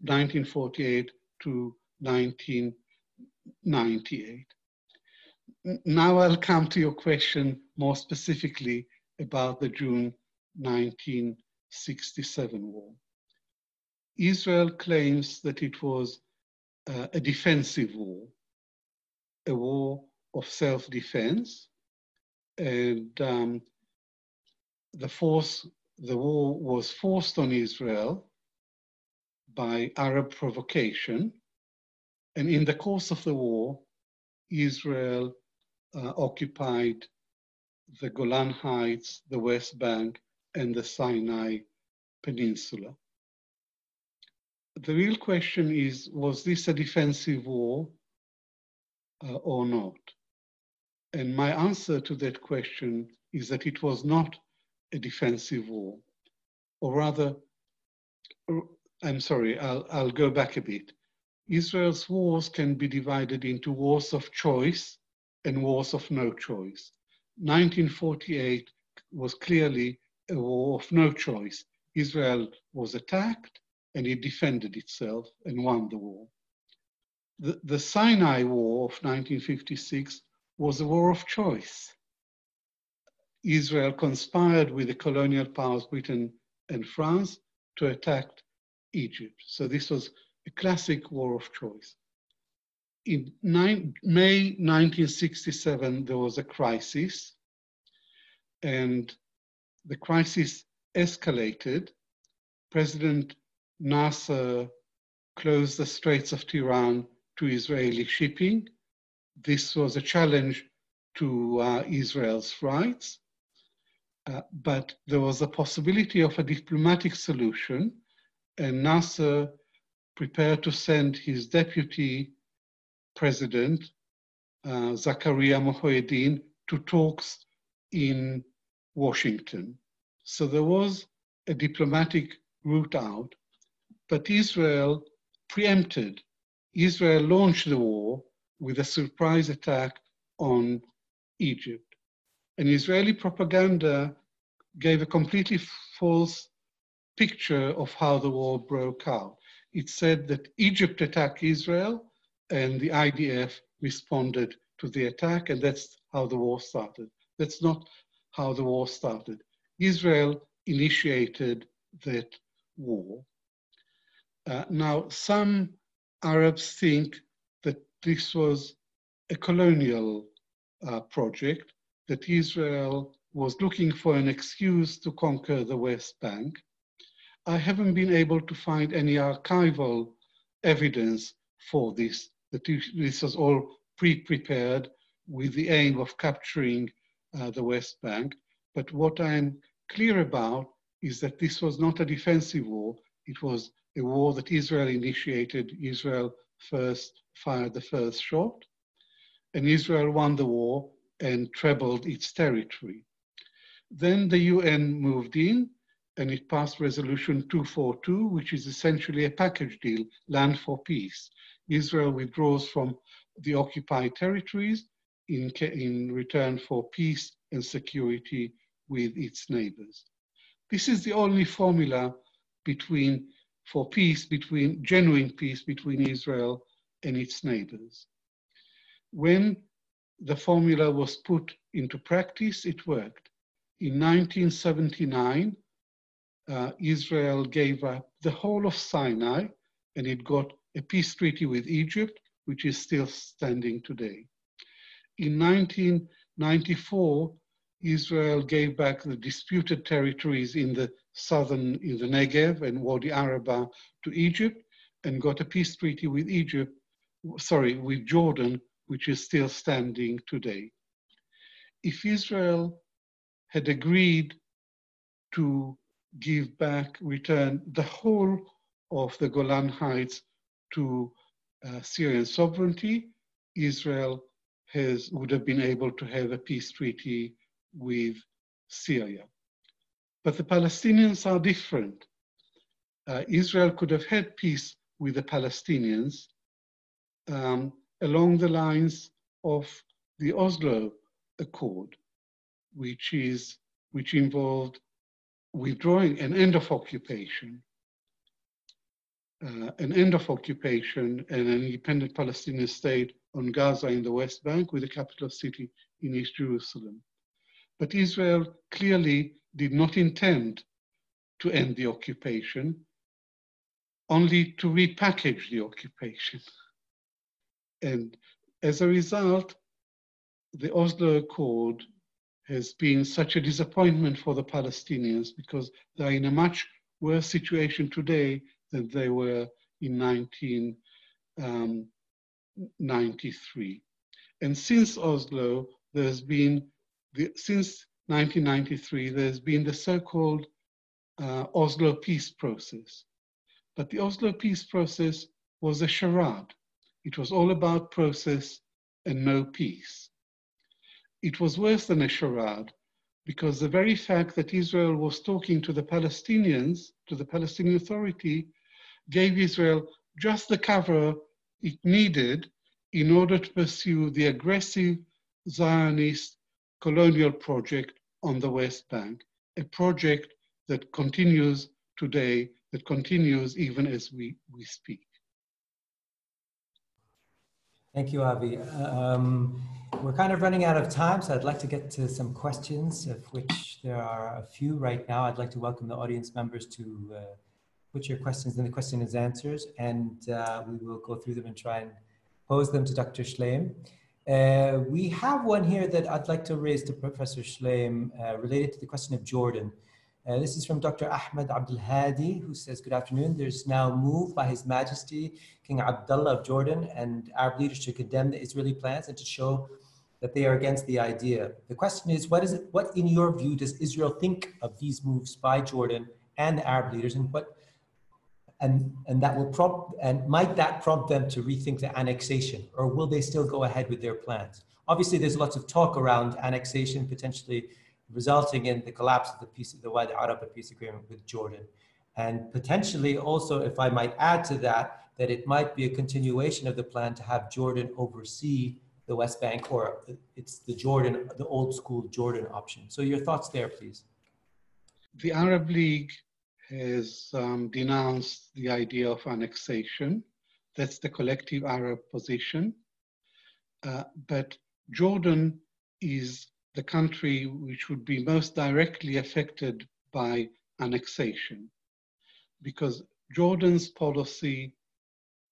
Speaker 2: 1948 to 1998. Now I'll come to your question more specifically about the June 1967 war. Israel claims that it was uh, a defensive war, a war of self-defense, and um, the force, the war was forced on Israel by Arab provocation, and in the course of the war, Israel uh, occupied the Golan Heights, the West Bank, and the Sinai Peninsula. The real question is, was this a defensive war uh, or not? And my answer to that question is that it was not a defensive war, or rather, I'm sorry, I'll, I'll go back a bit. Israel's wars can be divided into wars of choice and wars of no choice. 1948 was clearly a war of no choice. Israel was attacked and it defended itself and won the war. The, the Sinai War of 1956 was a war of choice. Israel conspired with the colonial powers, Britain and France, to attack Egypt. So this was a classic war of choice. In nine, May 1967, there was a crisis, and the crisis escalated. President Nasser closed the Straits of Tiran to Israeli shipping. This was a challenge to uh, Israel's rights, uh, but there was a possibility of a diplomatic solution, and Nasser prepared to send his deputy president, uh, Zakaria Mohieddin, to talks in Washington. So there was a diplomatic route out, but Israel preempted. Israel launched the war with a surprise attack on Egypt. And Israeli propaganda gave a completely false picture of how the war broke out it said that Egypt attacked Israel and the IDF responded to the attack, and that's how the war started. That's not how the war started. Israel initiated that war. Uh, now, some Arabs think this was a colonial uh, project, that Israel was looking for an excuse to conquer the West Bank, I haven't been able to find any archival evidence for this, that this was all pre-prepared with the aim of capturing uh, the West Bank. But what I'm clear about is that this was not a defensive war. It was a war that Israel initiated. Israel first fired the first shot, and Israel won the war and trebled its territory. Then the UN moved in and it passed Resolution 242, which is essentially a package deal, land for peace. Israel withdraws from the occupied territories in, in return for peace and security with its neighbors. This is the only formula between, for peace, between genuine peace between Israel and its neighbors. When the formula was put into practice, it worked. In 1979, uh, Israel gave up the whole of Sinai and it got a peace treaty with Egypt, which is still standing today. In 1994, Israel gave back the disputed territories in the southern, in the Negev and Wadi Araba to Egypt, and got a peace treaty with Egypt, sorry, with Jordan, which is still standing today. If Israel had agreed to give back, return the whole of the Golan Heights to uh, Syrian sovereignty, Israel has, would have been able to have a peace treaty with Syria. But the Palestinians are different. Uh, Israel could have had peace with the Palestinians um, along the lines of the Oslo Accord, which is which involved withdrawing an end of occupation, uh, an end of occupation and an independent Palestinian state on Gaza in the West Bank with the capital city in East Jerusalem. But Israel clearly did not intend to end the occupation, only to repackage the occupation. (laughs) And as a result, the Oslo Accord has been such a disappointment for the Palestinians because they're in a much worse situation today than they were in 1993. Um, and since Oslo, there's been, the, since 1993, there's been the so-called uh, Oslo peace process. But the Oslo peace process was a charade. It was all about process and no peace. It was worse than a charade because the very fact that Israel was talking to the Palestinians, to the Palestinian Authority, gave Israel just the cover it needed in order to pursue the aggressive Zionist colonial project on the West Bank, a project that continues today, that continues even as we, we speak.
Speaker 1: Thank you, Avi. Um, we're kind of running out of time, so I'd like to get to some questions, of which there are a few right now. I'd like to welcome the audience members to uh, put your questions in the question and answers, and uh, we will go through them and try and pose them to Dr. Shlaim. Uh, we have one here that I'd like to raise to Professor Shlaim uh, related to the question of Jordan. Uh, this is from Dr. Ahmed Abdul Hadi, who says, Good afternoon. There's now a move by His Majesty King Abdullah of Jordan and Arab leaders to condemn the Israeli plans and to show that they are against the idea. The question is, what is it, what in your view does Israel think of these moves by Jordan and the Arab leaders and what and and that will prompt and might that prompt them to rethink the annexation or will they still go ahead with their plans? Obviously there's lots of talk around annexation potentially resulting in the collapse of the peace of the Wadi Arab peace agreement with Jordan. And potentially also, if I might add to that, that it might be a continuation of the plan to have Jordan oversee the West Bank, or it's the Jordan, the old school Jordan option. So your thoughts there, please.
Speaker 2: The Arab League has um, denounced the idea of annexation. That's the collective Arab position. Uh, but Jordan is the country which would be most directly affected by annexation because Jordan's policy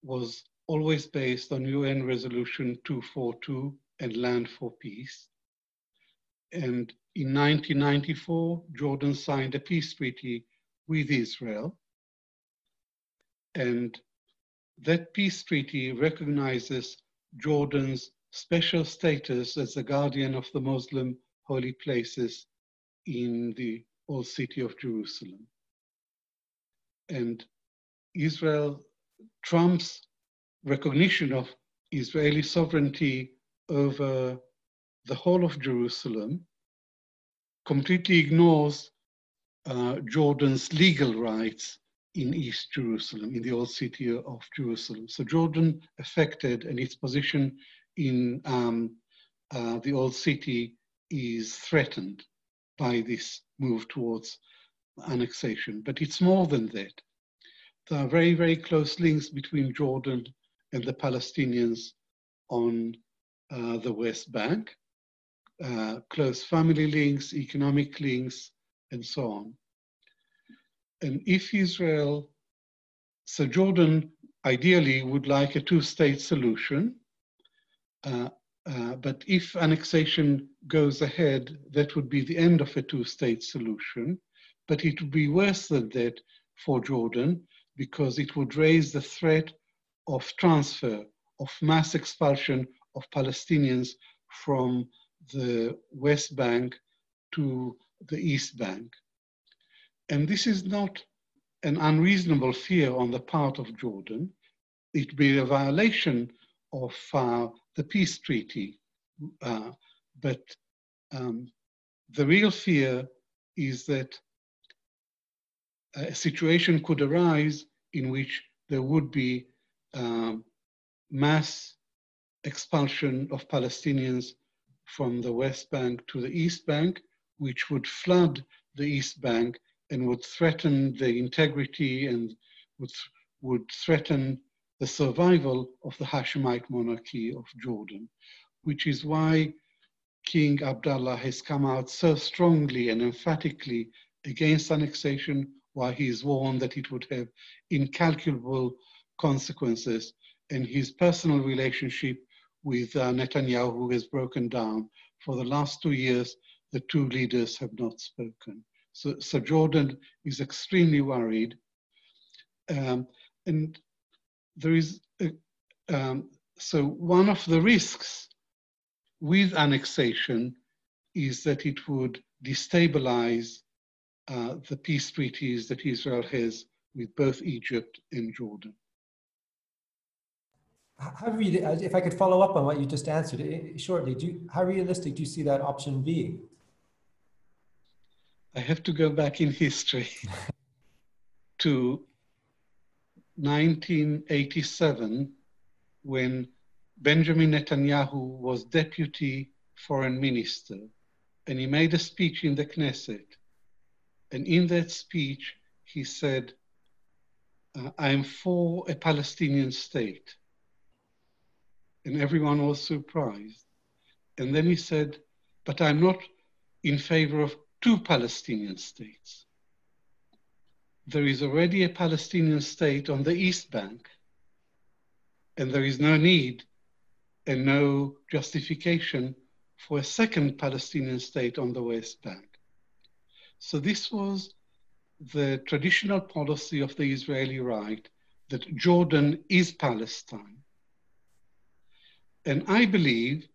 Speaker 2: was always based on UN Resolution 242 and Land for Peace. And in 1994, Jordan signed a peace treaty with Israel. And that peace treaty recognizes Jordan's special status as the guardian of the Muslim holy places in the old city of Jerusalem. And Israel, Trump's recognition of Israeli sovereignty over the whole of Jerusalem completely ignores uh, Jordan's legal rights in East Jerusalem, in the old city of Jerusalem. So Jordan affected and its position in um, uh, the old city is threatened by this move towards annexation. But it's more than that. There are very, very close links between Jordan and the Palestinians on uh, the West Bank, uh, close family links, economic links, and so on. And if Israel, so Jordan ideally would like a two state solution, Uh, uh, but if annexation goes ahead, that would be the end of a two-state solution. But it would be worse than that for Jordan because it would raise the threat of transfer, of mass expulsion of Palestinians from the West Bank to the East Bank. And this is not an unreasonable fear on the part of Jordan. It would be a violation of uh, the peace treaty. Uh, but um, the real fear is that a situation could arise in which there would be um, mass expulsion of Palestinians from the West Bank to the East Bank, which would flood the East Bank and would threaten the integrity and would, would threaten the survival of the Hashemite monarchy of Jordan, which is why King Abdullah has come out so strongly and emphatically against annexation, why he is warned that it would have incalculable consequences, and his personal relationship with uh, Netanyahu has broken down. For the last two years, the two leaders have not spoken. So, so Jordan is extremely worried. Um, and there is, a, um, so one of the risks with annexation is that it would destabilize uh, the peace treaties that Israel has with both Egypt and Jordan.
Speaker 1: How real, if I could follow up on what you just answered eh, shortly, do you, how realistic do you see that option being?
Speaker 2: I have to go back in history (laughs) to 1987 when Benjamin Netanyahu was deputy foreign minister and he made a speech in the Knesset. And in that speech, he said, I am for a Palestinian state. And everyone was surprised. And then he said, But I'm not in favor of two Palestinian states. There is already a Palestinian state on the East Bank, and there is no need and no justification for a second Palestinian state on the West Bank. So this was the traditional policy of the Israeli right that Jordan is Palestine. And I believe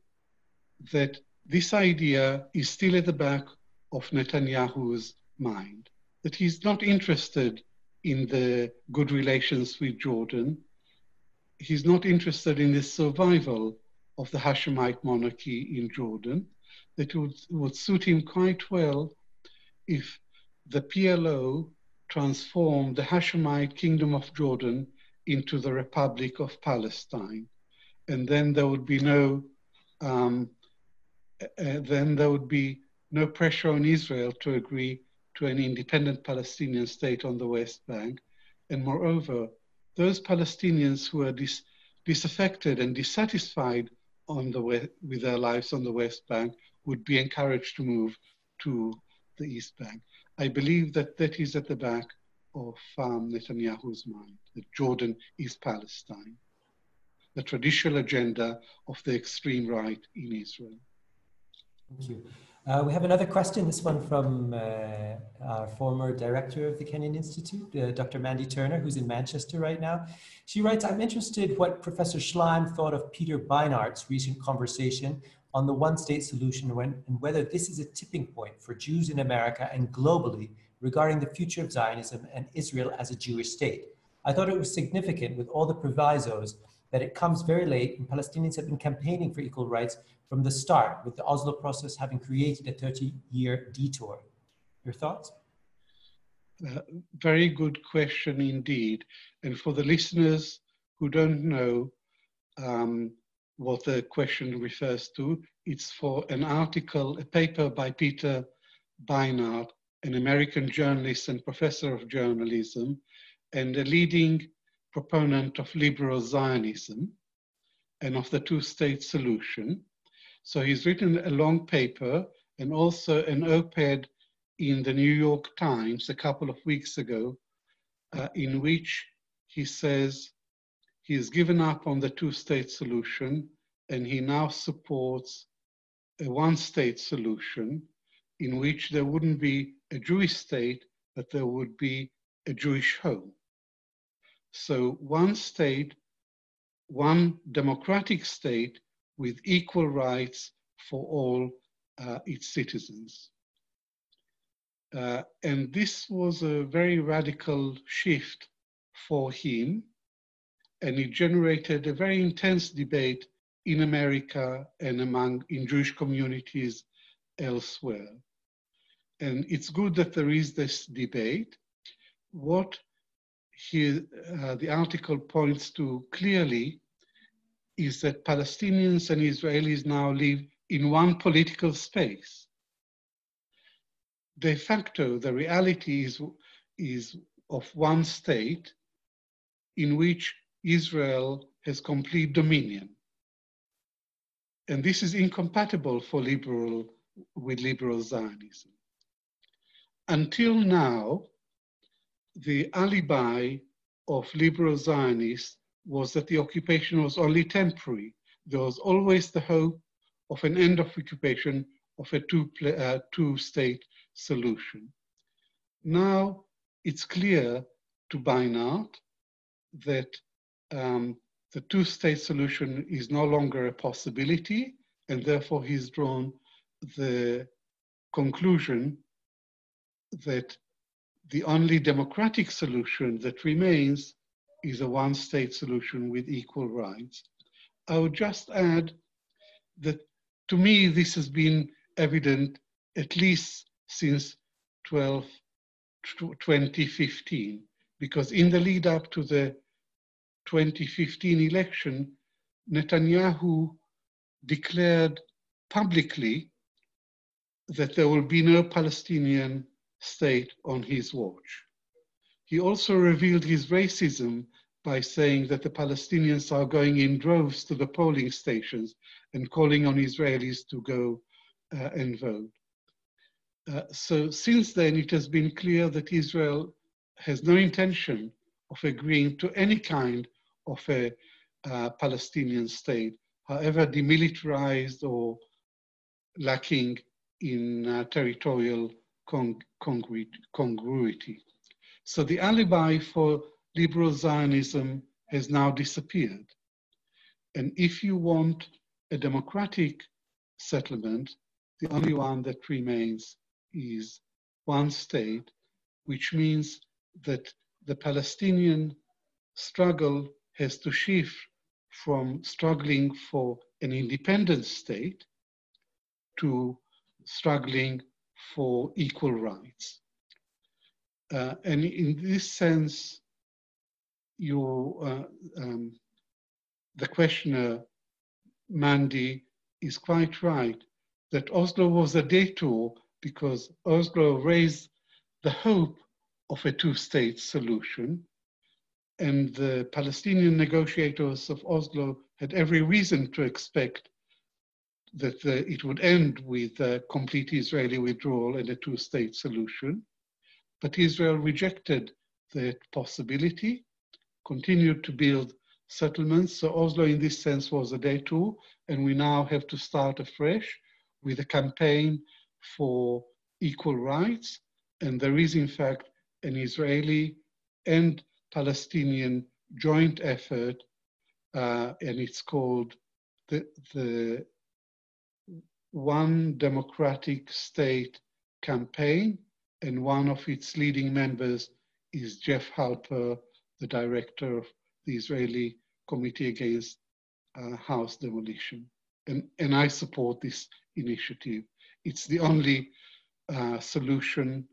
Speaker 2: that this idea is still at the back of Netanyahu's mind, that he's not interested in the good relations with Jordan. He's not interested in the survival of the Hashemite monarchy in Jordan, that would, would suit him quite well if the PLO transformed the Hashemite kingdom of Jordan into the Republic of Palestine. And then there would be no, um, uh, then there would be no pressure on Israel to agree to an independent Palestinian state on the West Bank. And moreover, those Palestinians who are dis- disaffected and dissatisfied on the West, with their lives on the West Bank would be encouraged to move to the East Bank. I believe that that is at the back of um, Netanyahu's mind, that Jordan is Palestine, the traditional agenda of the extreme right in Israel.
Speaker 1: Thank you. Uh, we have another question, this one from uh, our former director of the Kenyon Institute, uh, Dr. Mandy Turner, who's in Manchester right now. She writes, I'm interested what Professor Shlaim thought of Peter Beinart's recent conversation on the one-state solution when, and whether this is a tipping point for Jews in America and globally regarding the future of Zionism and Israel as a Jewish state. I thought it was significant with all the provisos that it comes very late and Palestinians have been campaigning for equal rights from the start, with the Oslo process having created a 30 year detour. Your thoughts?
Speaker 2: Uh, very good question indeed. And for the listeners who don't know um, what the question refers to, it's for an article, a paper by Peter Beinart, an American journalist and professor of journalism, and a leading proponent of liberal Zionism and of the two state solution. So he's written a long paper and also an op-ed in the New York Times a couple of weeks ago, uh, in which he says he has given up on the two-state solution and he now supports a one-state solution in which there wouldn't be a Jewish state, but there would be a Jewish home. So one state, one democratic state with equal rights for all uh, its citizens. Uh, and this was a very radical shift for him, and it generated a very intense debate in America and among in Jewish communities elsewhere. And it's good that there is this debate. What he, uh, the article points to clearly is that Palestinians and Israelis now live in one political space. De facto, the reality is, is of one state in which Israel has complete dominion. And this is incompatible for liberal, with liberal Zionism. Until now, the alibi of liberal Zionists was that the occupation was only temporary. There was always the hope of an end of occupation of a two, uh, two state solution. Now it's clear to Beinart that um, the two state solution is no longer a possibility, and therefore he's drawn the conclusion that the only democratic solution that remains is a one state solution with equal rights. I would just add that to me, this has been evident at least since 12, 2015, because in the lead up to the 2015 election, Netanyahu declared publicly that there will be no Palestinian state on his watch. He also revealed his racism by saying that the Palestinians are going in droves to the polling stations and calling on Israelis to go uh, and vote. Uh, so since then, it has been clear that Israel has no intention of agreeing to any kind of a uh, Palestinian state, however demilitarized or lacking in uh, territorial congruity. So the alibi for liberal Zionism has now disappeared. And if you want a democratic settlement, the only one that remains is one state, which means that the Palestinian struggle has to shift from struggling for an independent state to struggling for equal rights. Uh, and in this sense, you, uh, um, the questioner, Mandy, is quite right that Oslo was a detour because Oslo raised the hope of a two-state solution and the Palestinian negotiators of Oslo had every reason to expect that uh, it would end with a complete Israeli withdrawal and a two-state solution. But Israel rejected that possibility, continued to build settlements. So Oslo, in this sense, was a day two, and we now have to start afresh with a campaign for equal rights. And there is, in fact, an Israeli and Palestinian joint effort, uh, and it's called the, the One Democratic State campaign, and one of its leading members is Jeff Halper, the director of the Israeli Committee Against uh, House Demolition. And, and I support this initiative. It's the only uh, solution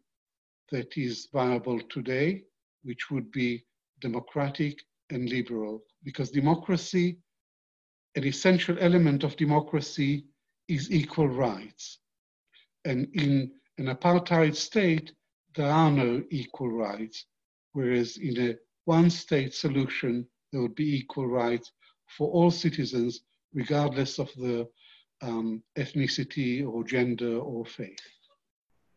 Speaker 2: that is viable today, which would be democratic and liberal, because democracy, an essential element of democracy is equal rights. And in an apartheid state, there are no equal rights, whereas in a one state solution, there would be equal rights for all citizens, regardless of the um, ethnicity or gender or faith.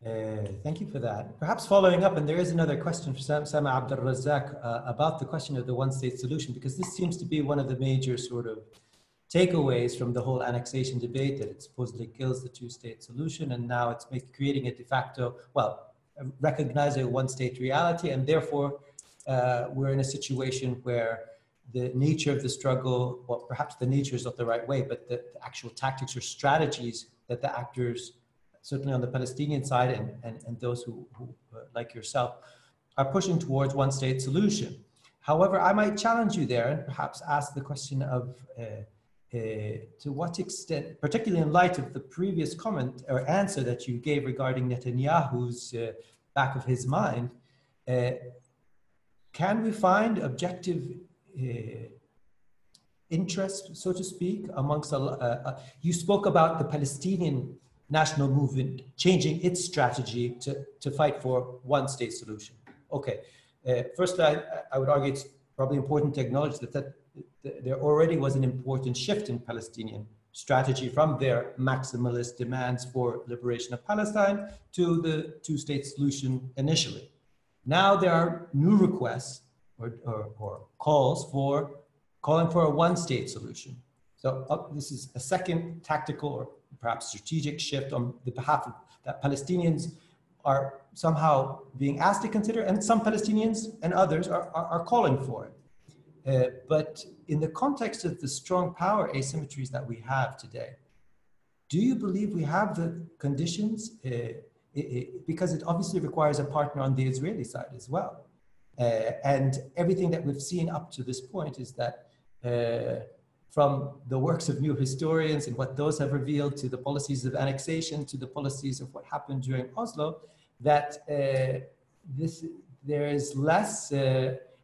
Speaker 1: Uh, thank you for that. Perhaps following up, and there is another question for Sam, Sama Abdul Razak uh, about the question of the one state solution, because this seems to be one of the major sort of takeaways from the whole annexation debate that it supposedly kills the two state solution, and now it's make, creating a de facto, well, recognizing a one state reality, and therefore uh, we're in a situation where the nature of the struggle, well, perhaps the nature is not the right way, but the, the actual tactics or strategies that the actors, certainly on the Palestinian side and, and, and those who, who uh, like yourself, are pushing towards one state solution. However, I might challenge you there and perhaps ask the question of uh, to what extent, particularly in light of the previous comment or answer that you gave regarding Netanyahu's uh, back of his mind, uh, can we find objective uh, interest, so to speak, amongst uh, you spoke about the Palestinian national movement changing its strategy to, to fight for one state solution. Okay, uh, first I, I would argue it's probably important to acknowledge that, that there already was an important shift in Palestinian strategy from their maximalist demands for liberation of Palestine to the two state solution initially. Now there are new requests or, or, or calls for calling for a one state solution. So uh, this is a second tactical or perhaps strategic shift on the behalf of that Palestinians are somehow being asked to consider, and some Palestinians and others are, are, are calling for it. Uh, but in the context of the strong power asymmetries that we have today, do you believe we have the conditions? Uh, it, it, because it obviously requires a partner on the Israeli side as well. Uh, and everything that we've seen up to this point is that uh, from the works of new historians and what those have revealed to the policies of annexation to the policies of what happened during Oslo, that uh, this there is less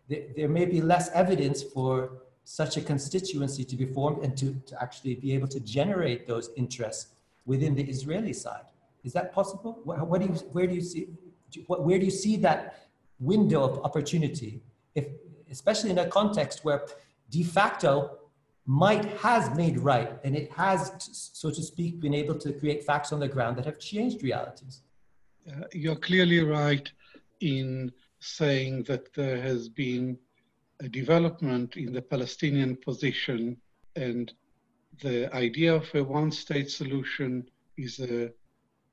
Speaker 1: there, may be less evidence for such a constituency to be formed and to, to actually be able to generate those interests within the Israeli side. Is that possible? What, what do you, where do you see, where do you see that window of opportunity, if, especially in a context where de facto might has made right and it has, so to speak, been able to create facts on the ground that have changed realities?
Speaker 2: Uh, you're clearly right in saying that there has been a development in the Palestinian position and the idea of a one state solution is a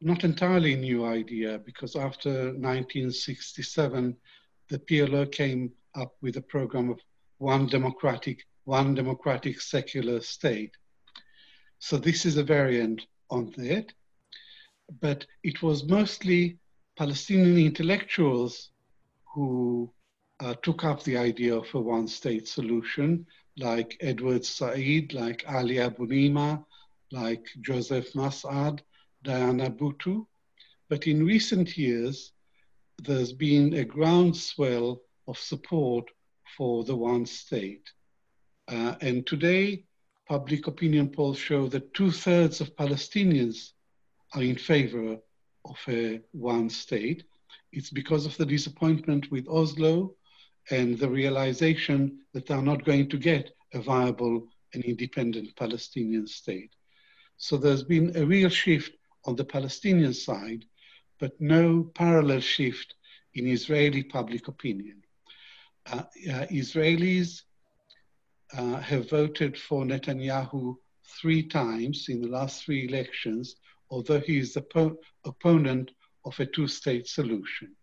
Speaker 2: not entirely new idea because after 1967 the PLO came up with a program of one democratic one democratic secular state. So this is a variant on that but it was mostly Palestinian intellectuals who uh, took up the idea of a one state solution, like Edward Said, like Ali Abunimah, like Joseph Massad, Diana Buttu. But in recent years, there's been a groundswell of support for the one state. Uh, and today, public opinion polls show that two thirds of Palestinians are in favor of a one state. It's because of the disappointment with Oslo and the realization that they're not going to get a viable and independent Palestinian state. So there's been a real shift on the Palestinian side, but no parallel shift in Israeli public opinion. Uh, uh, Israelis uh, have voted for Netanyahu three times in the last three elections, although he is the opponent of a two-state solution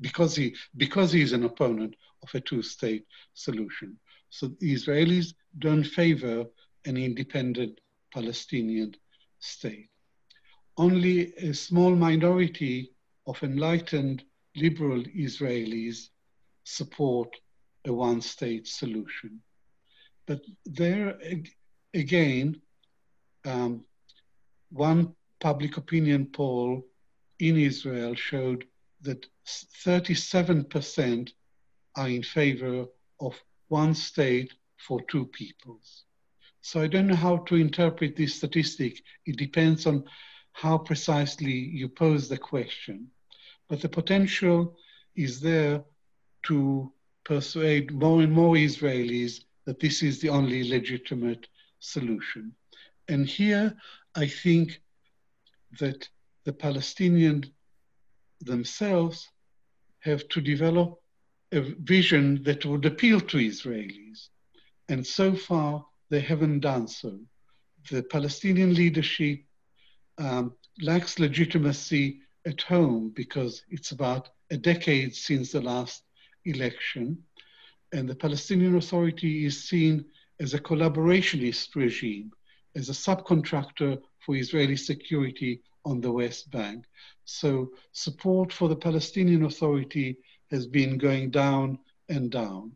Speaker 2: because he because he's an opponent of a two-state solution. So the Israelis don't favor an independent Palestinian state. Only a small minority of enlightened liberal Israelis support a one-state solution. But there again, um, one public opinion poll in Israel showed that 37% are in favor of one state for two peoples. So I don't know how to interpret this statistic. It depends on how precisely you pose the question. But the potential is there to persuade more and more Israelis that this is the only legitimate solution. And here I think that the Palestinians themselves have to develop a vision that would appeal to Israelis. And so far, they haven't done so. The Palestinian leadership um, lacks legitimacy at home because it's about a decade since the last election. And the Palestinian Authority is seen as a collaborationist regime, as a subcontractor for Israeli security on the West Bank. So support for the Palestinian Authority has been going down and down.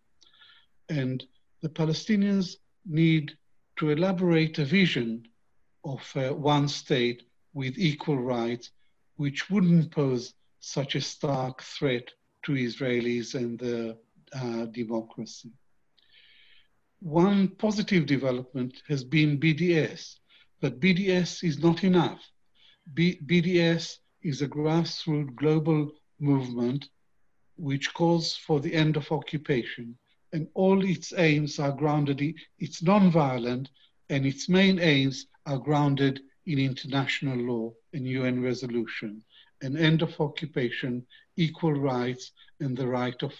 Speaker 2: And the Palestinians need to elaborate a vision of uh, one state with equal rights, which wouldn't pose such a stark threat to Israelis and their uh, democracy. One positive development has been BDS, but BDS is not enough. B- BDS is a grassroots global movement which calls for the end of occupation, and all its aims are grounded, in, it's non-violent, and its main aims are grounded in international law and UN resolution, an end of occupation, equal rights, and the right of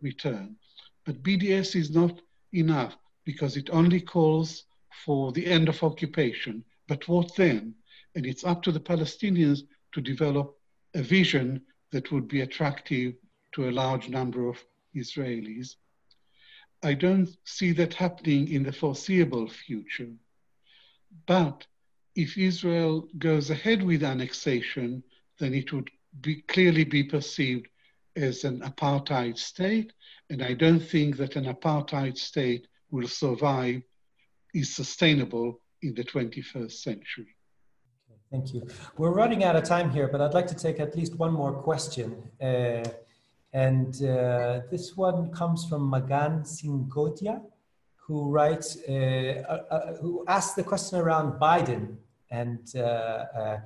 Speaker 2: return. But BDS is not enough because it only calls for the end of occupation. But what then? And it's up to the Palestinians to develop a vision that would be attractive to a large number of Israelis. I don't see that happening in the foreseeable future. But if Israel goes ahead with annexation, then it would be, clearly be perceived as an apartheid state. And I don't think that an apartheid state will survive, is sustainable in the 21st century.
Speaker 1: Thank you. We're running out of time here, but I'd like to take at least one more question. Uh, and uh, this one comes from Magan Singodia, who writes, uh, uh, uh who asks the question around Biden and uh,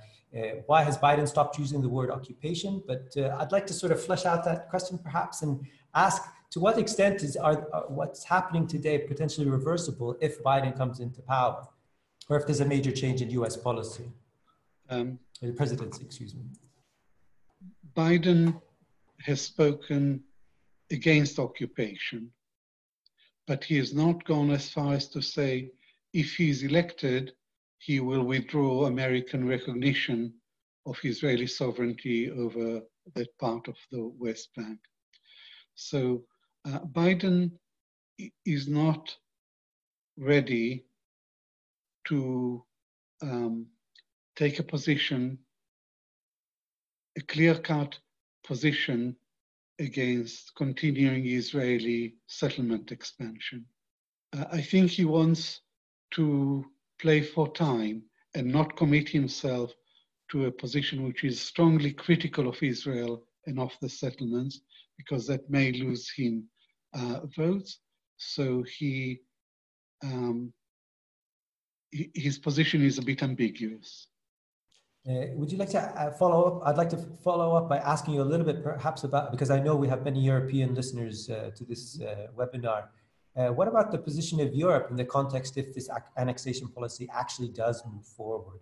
Speaker 1: why has Biden stopped using the word occupation? But I'd like to sort of flesh out that question perhaps and ask to what extent is are, what's happening today potentially reversible if Biden comes into power, or if there's a major change in U.S. policy, um, presidency, excuse me.
Speaker 2: Biden has spoken against occupation, but he has not gone as far as to say if he is elected, he will withdraw American recognition of Israeli sovereignty over that part of the West Bank. So uh, Biden is not ready to um, take a position, a clear cut position against continuing Israeli settlement expansion. Uh, I think he wants to play for time and not commit himself to a position which is strongly critical of Israel and of the settlements, because that may lose him uh, votes. So he, um, his position is a bit ambiguous.
Speaker 1: Uh, would you like to uh, follow up? I'd like to follow up by asking you a little bit perhaps about, because I know we have many European listeners uh, to this uh, webinar. Uh, what about the position of Europe in the context if this annexation policy actually does move forward?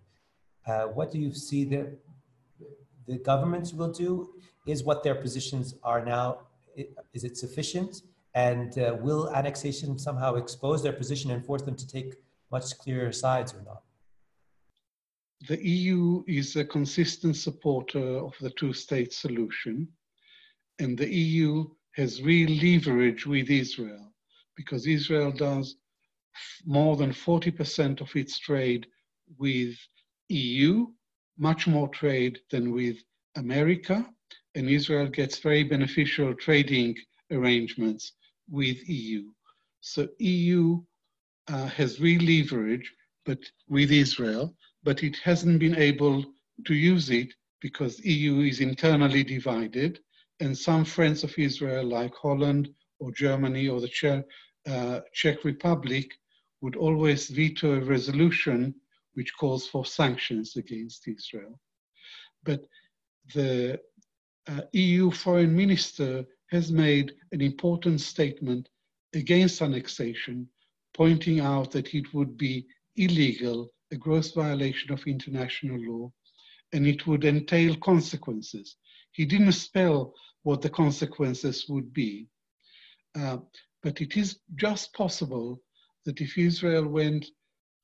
Speaker 1: Uh, what do you see that the governments will do? Is what their positions are now, is it sufficient? And uh, will annexation somehow expose their position and force them to take much clearer sides or not?
Speaker 2: the EU is a consistent supporter of the two-state solution, and the EU has real leverage with Israel because Israel does more than 40% of its trade with EU, much more trade than with America, and Israel gets very beneficial trading arrangements with EU. So EU uh, has real leverage, but with Israel, but it hasn't been able to use it because EU is internally divided, and some friends of Israel, like Holland or Germany or the Czech, uh, Czech Republic, would always veto a resolution which calls for sanctions against Israel. But the uh, EU foreign minister has made an important statement against annexation, pointing out that it would be illegal a gross violation of international law, and it would entail consequences. He didn't spell what the consequences would be. Uh, but it is just possible that if Israel went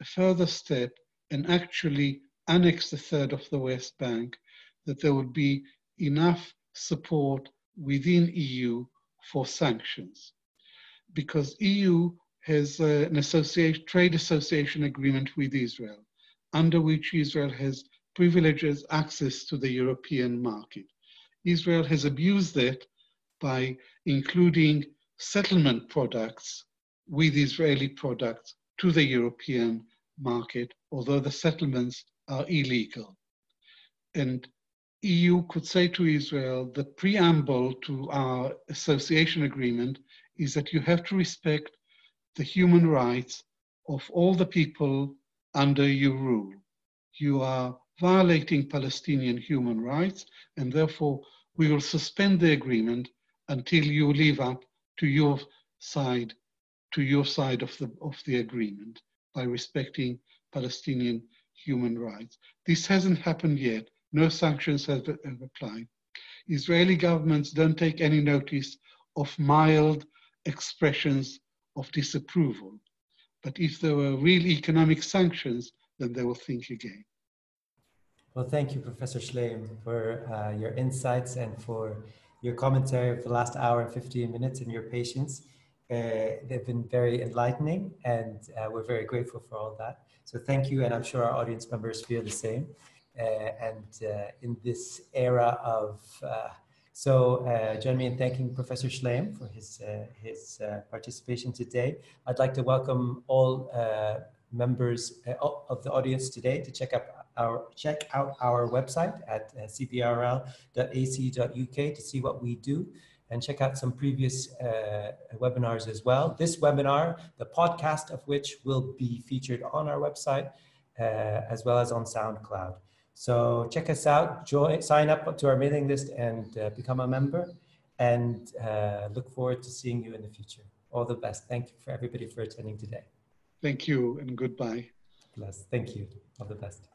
Speaker 2: a further step and actually annexed a third of the West Bank, that there would be enough support within EU for sanctions because EU has uh, an association, trade association agreement with Israel, under which Israel has privileges access to the European market. Israel has abused that by including settlement products with Israeli products to the European market, although the settlements are illegal. And EU could say to Israel, the preamble to our association agreement is that you have to respect the human rights of all the people under your rule. You are violating Palestinian human rights, and therefore we will suspend the agreement until you live up to your side, to your side of the, of the agreement by respecting Palestinian human rights. This hasn't happened yet. No sanctions have, been applied. Israeli governments don't take any notice of mild expressions of disapproval. But if there were real economic sanctions, then they will think again.
Speaker 1: Well, thank you, Professor Shlaim, for uh, your insights and for your commentary of the last hour and 15 minutes and your patience. Uh, they've been very enlightening and uh, we're very grateful for all that. So thank you, and I'm sure our audience members feel the same. Uh, and uh, in this era of uh, so uh, join me in thanking Professor Shlaim for his, uh, his uh, participation today. I'd like to welcome all members of the audience today to check out our, check out our website at cbrl.ac.uk to see what we do and check out some previous webinars as well. This webinar, the podcast of which will be featured on our website as well as on SoundCloud. So check us out, join, sign up to our mailing list and uh, become a member and uh, look forward to seeing you in the future. All the best. Thank you for everybody for attending today.
Speaker 2: Thank you and goodbye.
Speaker 1: Bless. Thank you. All the best.